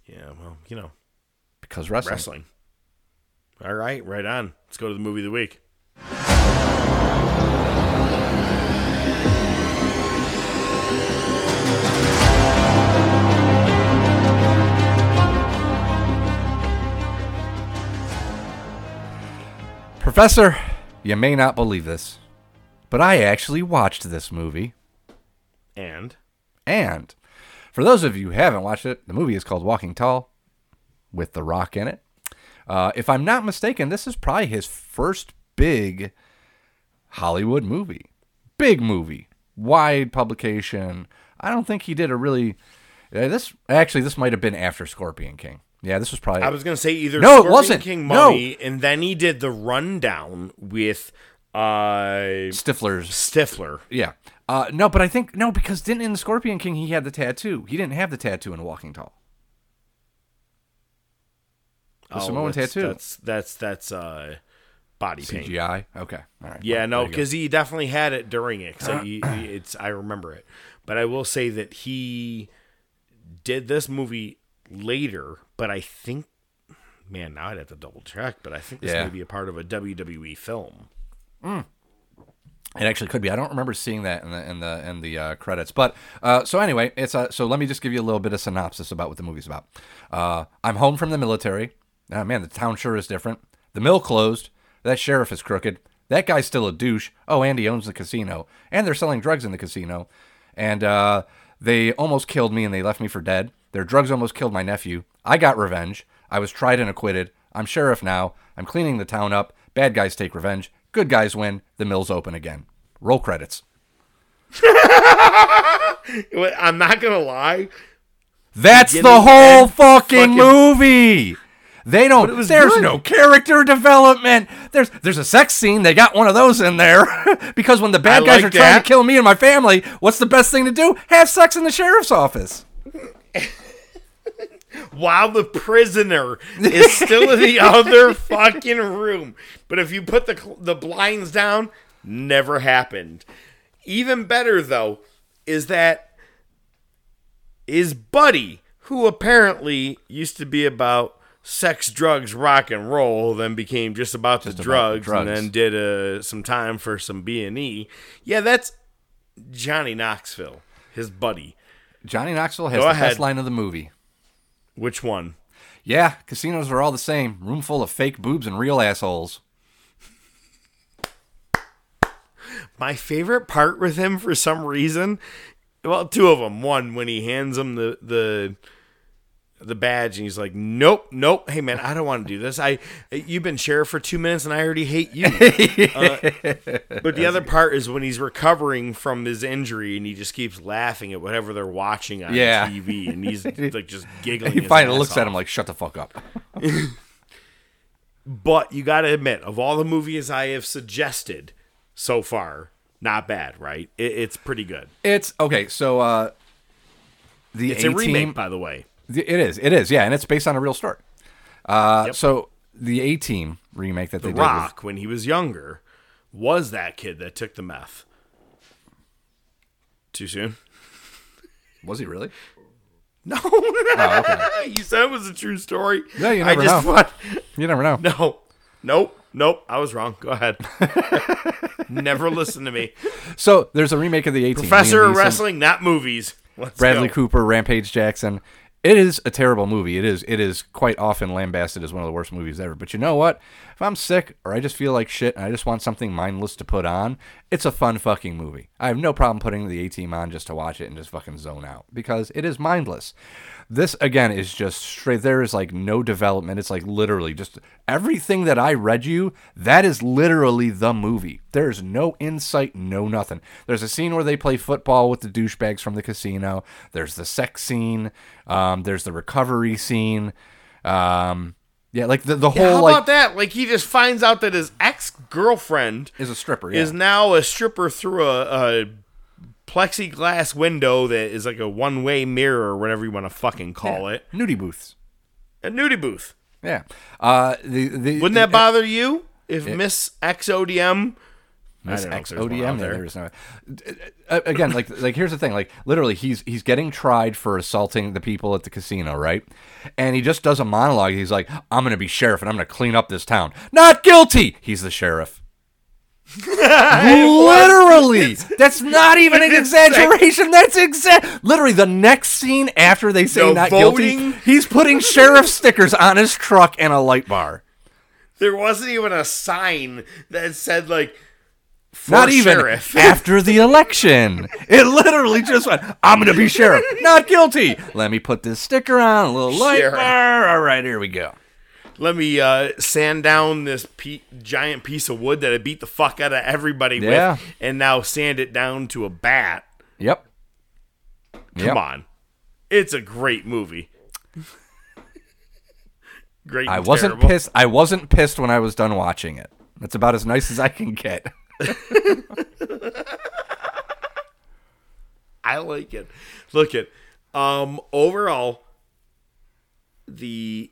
Yeah, well, you know, Because wrestling. wrestling. All right, right on. Let's go to the movie of the week. Professor, you may not believe this, but I actually watched this movie. And And for those of you who haven't watched it, the movie is called Walking Tall with The Rock in it. Uh, if I'm not mistaken, this is probably his first big Hollywood movie. Big movie. Wide publication. I don't think he did a really. uh, this Actually, this might have been after Scorpion King. Yeah, this was probably. I was gonna say either No, it wasn't. King No. And then he did the rundown with uh Stifler's. Stifler. Yeah. Uh, no, but I think no because didn't in the Scorpion King he had the tattoo. He didn't have the tattoo in Walking Tall. The Samoan Oh, that's, tattoo. That's that's that's uh body paint. CGI. Okay. All right. Yeah, Well, no, there you go. because he definitely had it during it. he, he- it's I remember it, but I will say that he did this movie later. But I think, man, now I'd have to double check. But I think this Yeah. may be a part of a WWE film. It actually could be. I don't remember seeing that in the in the in the uh, credits. But uh, so anyway, it's uh, so let me just give you a little bit of synopsis about what the movie's about. Uh, I'm home from the military. Ah, man, the town sure is different. The mill closed. That sheriff is crooked. That guy's still a douche. Oh, and he owns the casino, and they're selling drugs in the casino. And uh, they almost killed me, and they left me for dead. Their drugs almost killed my nephew. I got revenge. I was tried and acquitted. I'm sheriff now. I'm cleaning the town up. Bad guys take revenge. Good guys win. The mill's open again. Roll credits. I'm not gonna lie. That's the whole fucking, fucking- movie. They don't. there's good. no character development. There's there's a sex scene. They got one of those in there because when the bad I guys like are trying to kill me and my family, what's the best thing to do? Have sex in the sheriff's office. While the prisoner is still in the other fucking room, but if you put the the blinds down, never happened. Even better though is that his buddy, who apparently used to be about sex, drugs, rock and roll, then became just about the Just the drugs, drugs. and then did uh, some time for some B and E. Yeah, that's Johnny Knoxville, his buddy. Johnny Knoxville has Go the ahead. best line of the movie. Which one? Yeah, casinos are all the same. Room full of fake boobs and real assholes. My favorite part with him for some reason, well, two of them. One when he hands him the the the badge and he's like, "Nope, nope. Hey man, I don't want to do this. I you've been sheriff for two minutes and I already hate you." Uh, but the other part is when he's recovering from his injury and he just keeps laughing at whatever they're watching on Yeah. TV and he's like just giggling. He finally looks at him like, "Shut the fuck up." But you got to admit, of all the movies I have suggested so far, not bad, right? It, it's pretty good. It's okay. So uh, the It's a A-Team- remake, by the way. It is. It is. Yeah, and it's based on a real story. Uh, Yep. So the A Team remake that The they Rock, when he was younger, was that kid that took the meth. Too soon? was he really? No. Oh, okay. you said it was a true story. Yeah, you I never just know. want- You never know. No. Nope. Nope. I was wrong. Go ahead. Never listen to me. So there's a remake of the A Team. Professor of wrestling, not movies. Let's Bradley go. Cooper, Rampage Jackson. It is a terrible movie. It is. It is quite often lambasted as one of the worst movies ever. But you know what? If I'm sick or I just feel like shit and I just want something mindless to put on, it's a fun fucking movie. I have no problem putting the A Team on just to watch it and just fucking zone out because it is mindless. This again is just straight. There is like no development. It's like literally just everything that I read you. That is literally the movie. There is no insight, no nothing. There's a scene where they play football with the douchebags from the casino. There's the sex scene. Um, there's the recovery scene. Um, yeah, like the the Yeah, whole how like about that? Like he just finds out that his ex girlfriend is a stripper. Yeah. is now a stripper through a, a plexiglass window that is like a one way mirror or whatever you want to fucking call it. nudie booths. A nudie booth. Yeah. Uh, the, the Wouldn't that bother you if Miss XODM? Miss I don't know if X ODM. There. there. is no. Uh, Again, like like here's the thing. Like literally, he's he's getting tried for assaulting the people at the casino, right? And he just does a monologue. He's like, "I'm gonna be sheriff and I'm gonna clean up this town." Not guilty. He's the sheriff. literally, that's not even an exaggeration. That's exact. Literally, the next scene after they say No not voting? guilty, he's putting sheriff stickers on his truck and a light bar. There wasn't even a sign that said like Not even sheriff. after the election. It literally just went, I'm going to be sheriff. Not guilty. Let me put this sticker on, a little light Sheriff. bar. All right, here we go. Let me uh, sand down this pe- giant piece of wood that I beat the fuck out of everybody Yeah. with, and now sand it down to a bat. Yep. Come Yep. on, it's a great movie. Great. I and wasn't terrible. pissed. I wasn't pissed when I was done watching it. That's about as nice as I can get. I like it. Look at um overall the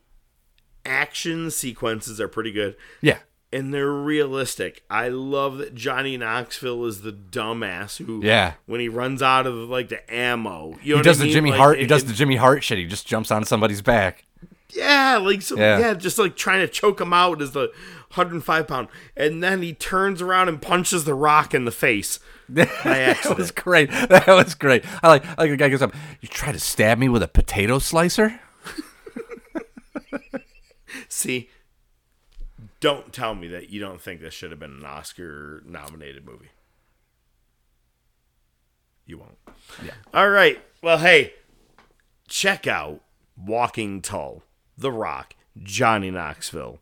action sequences are pretty good. Yeah. And they're realistic. I love that Johnny Knoxville is the dumbass who Yeah. when he runs out of like the ammo. You know he does I the? Jimmy Like, Hart. He does it- the Jimmy Hart shit. He just jumps on somebody's back. Yeah, like so yeah. Yeah. just like trying to choke him out as the 105 pound. And then he turns around and punches the rock in the face. That was great. That was great. I like. I like the guy goes up. You try to stab me with a potato slicer? See, don't tell me that you don't think this should have been an Oscar nominated movie. You won't. Yeah. All right. Well, hey, check out Walking Tall, The Rock, Johnny Knoxville.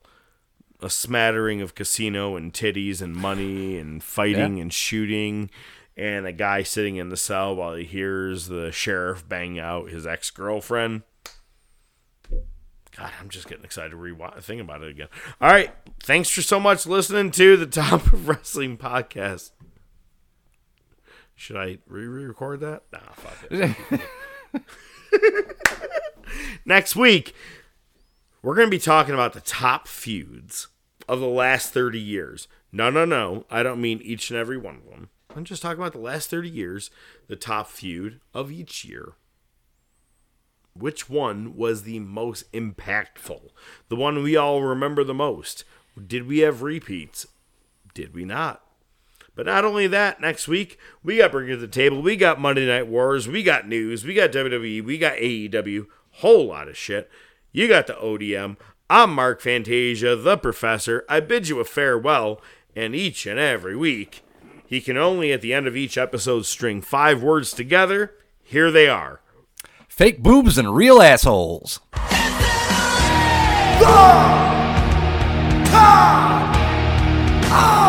A smattering of casino and titties and money and fighting Yeah. and shooting, and a guy sitting in the cell while he hears the sheriff bang out his ex girlfriend. God, I'm just getting excited to rewatch, think about it again. All right, thanks for so much listening to the Top of Wrestling podcast. Should I re-record that? Nah, fuck it. Next week, we're going to be talking about the top feuds of the last 30 years. No, no, no. I don't mean each and every one of them. I'm just talking about the last 30 years, the top feud of each year. Which one was the most impactful? The one we all remember the most? Did we have repeats? Did we not? But not only that, next week we got Bring It to the Table, we got Monday Night Wars, we got news, we got WWE, we got AEW, whole lot of shit. You got the ODM. I'm Mark Fantasia, the professor. I bid you a farewell, and each and every week, he can only at the end of each episode string five words together. Here they are. Fake boobs and real assholes. The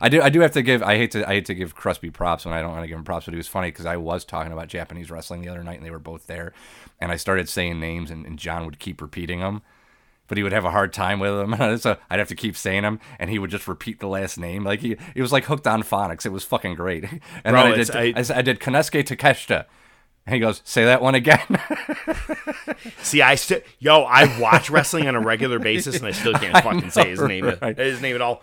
I do. I do have to give. I hate to. I hate to give Crosby props when I don't want to give him props, but he was funny because I was talking about Japanese wrestling the other night, and they were both there, and I started saying names, and, and John would keep repeating them, but he would have a hard time with them. so I'd have to keep saying them, and he would just repeat the last name. Like he, he was like hooked on phonics. It was fucking great. And Bro, then I did. I- I, I did Konosuke Takeshita. And he goes, "Say that one again." See, I still, yo, I watch wrestling on a regular basis, and I still can't fucking know, say his name, right. his name at all.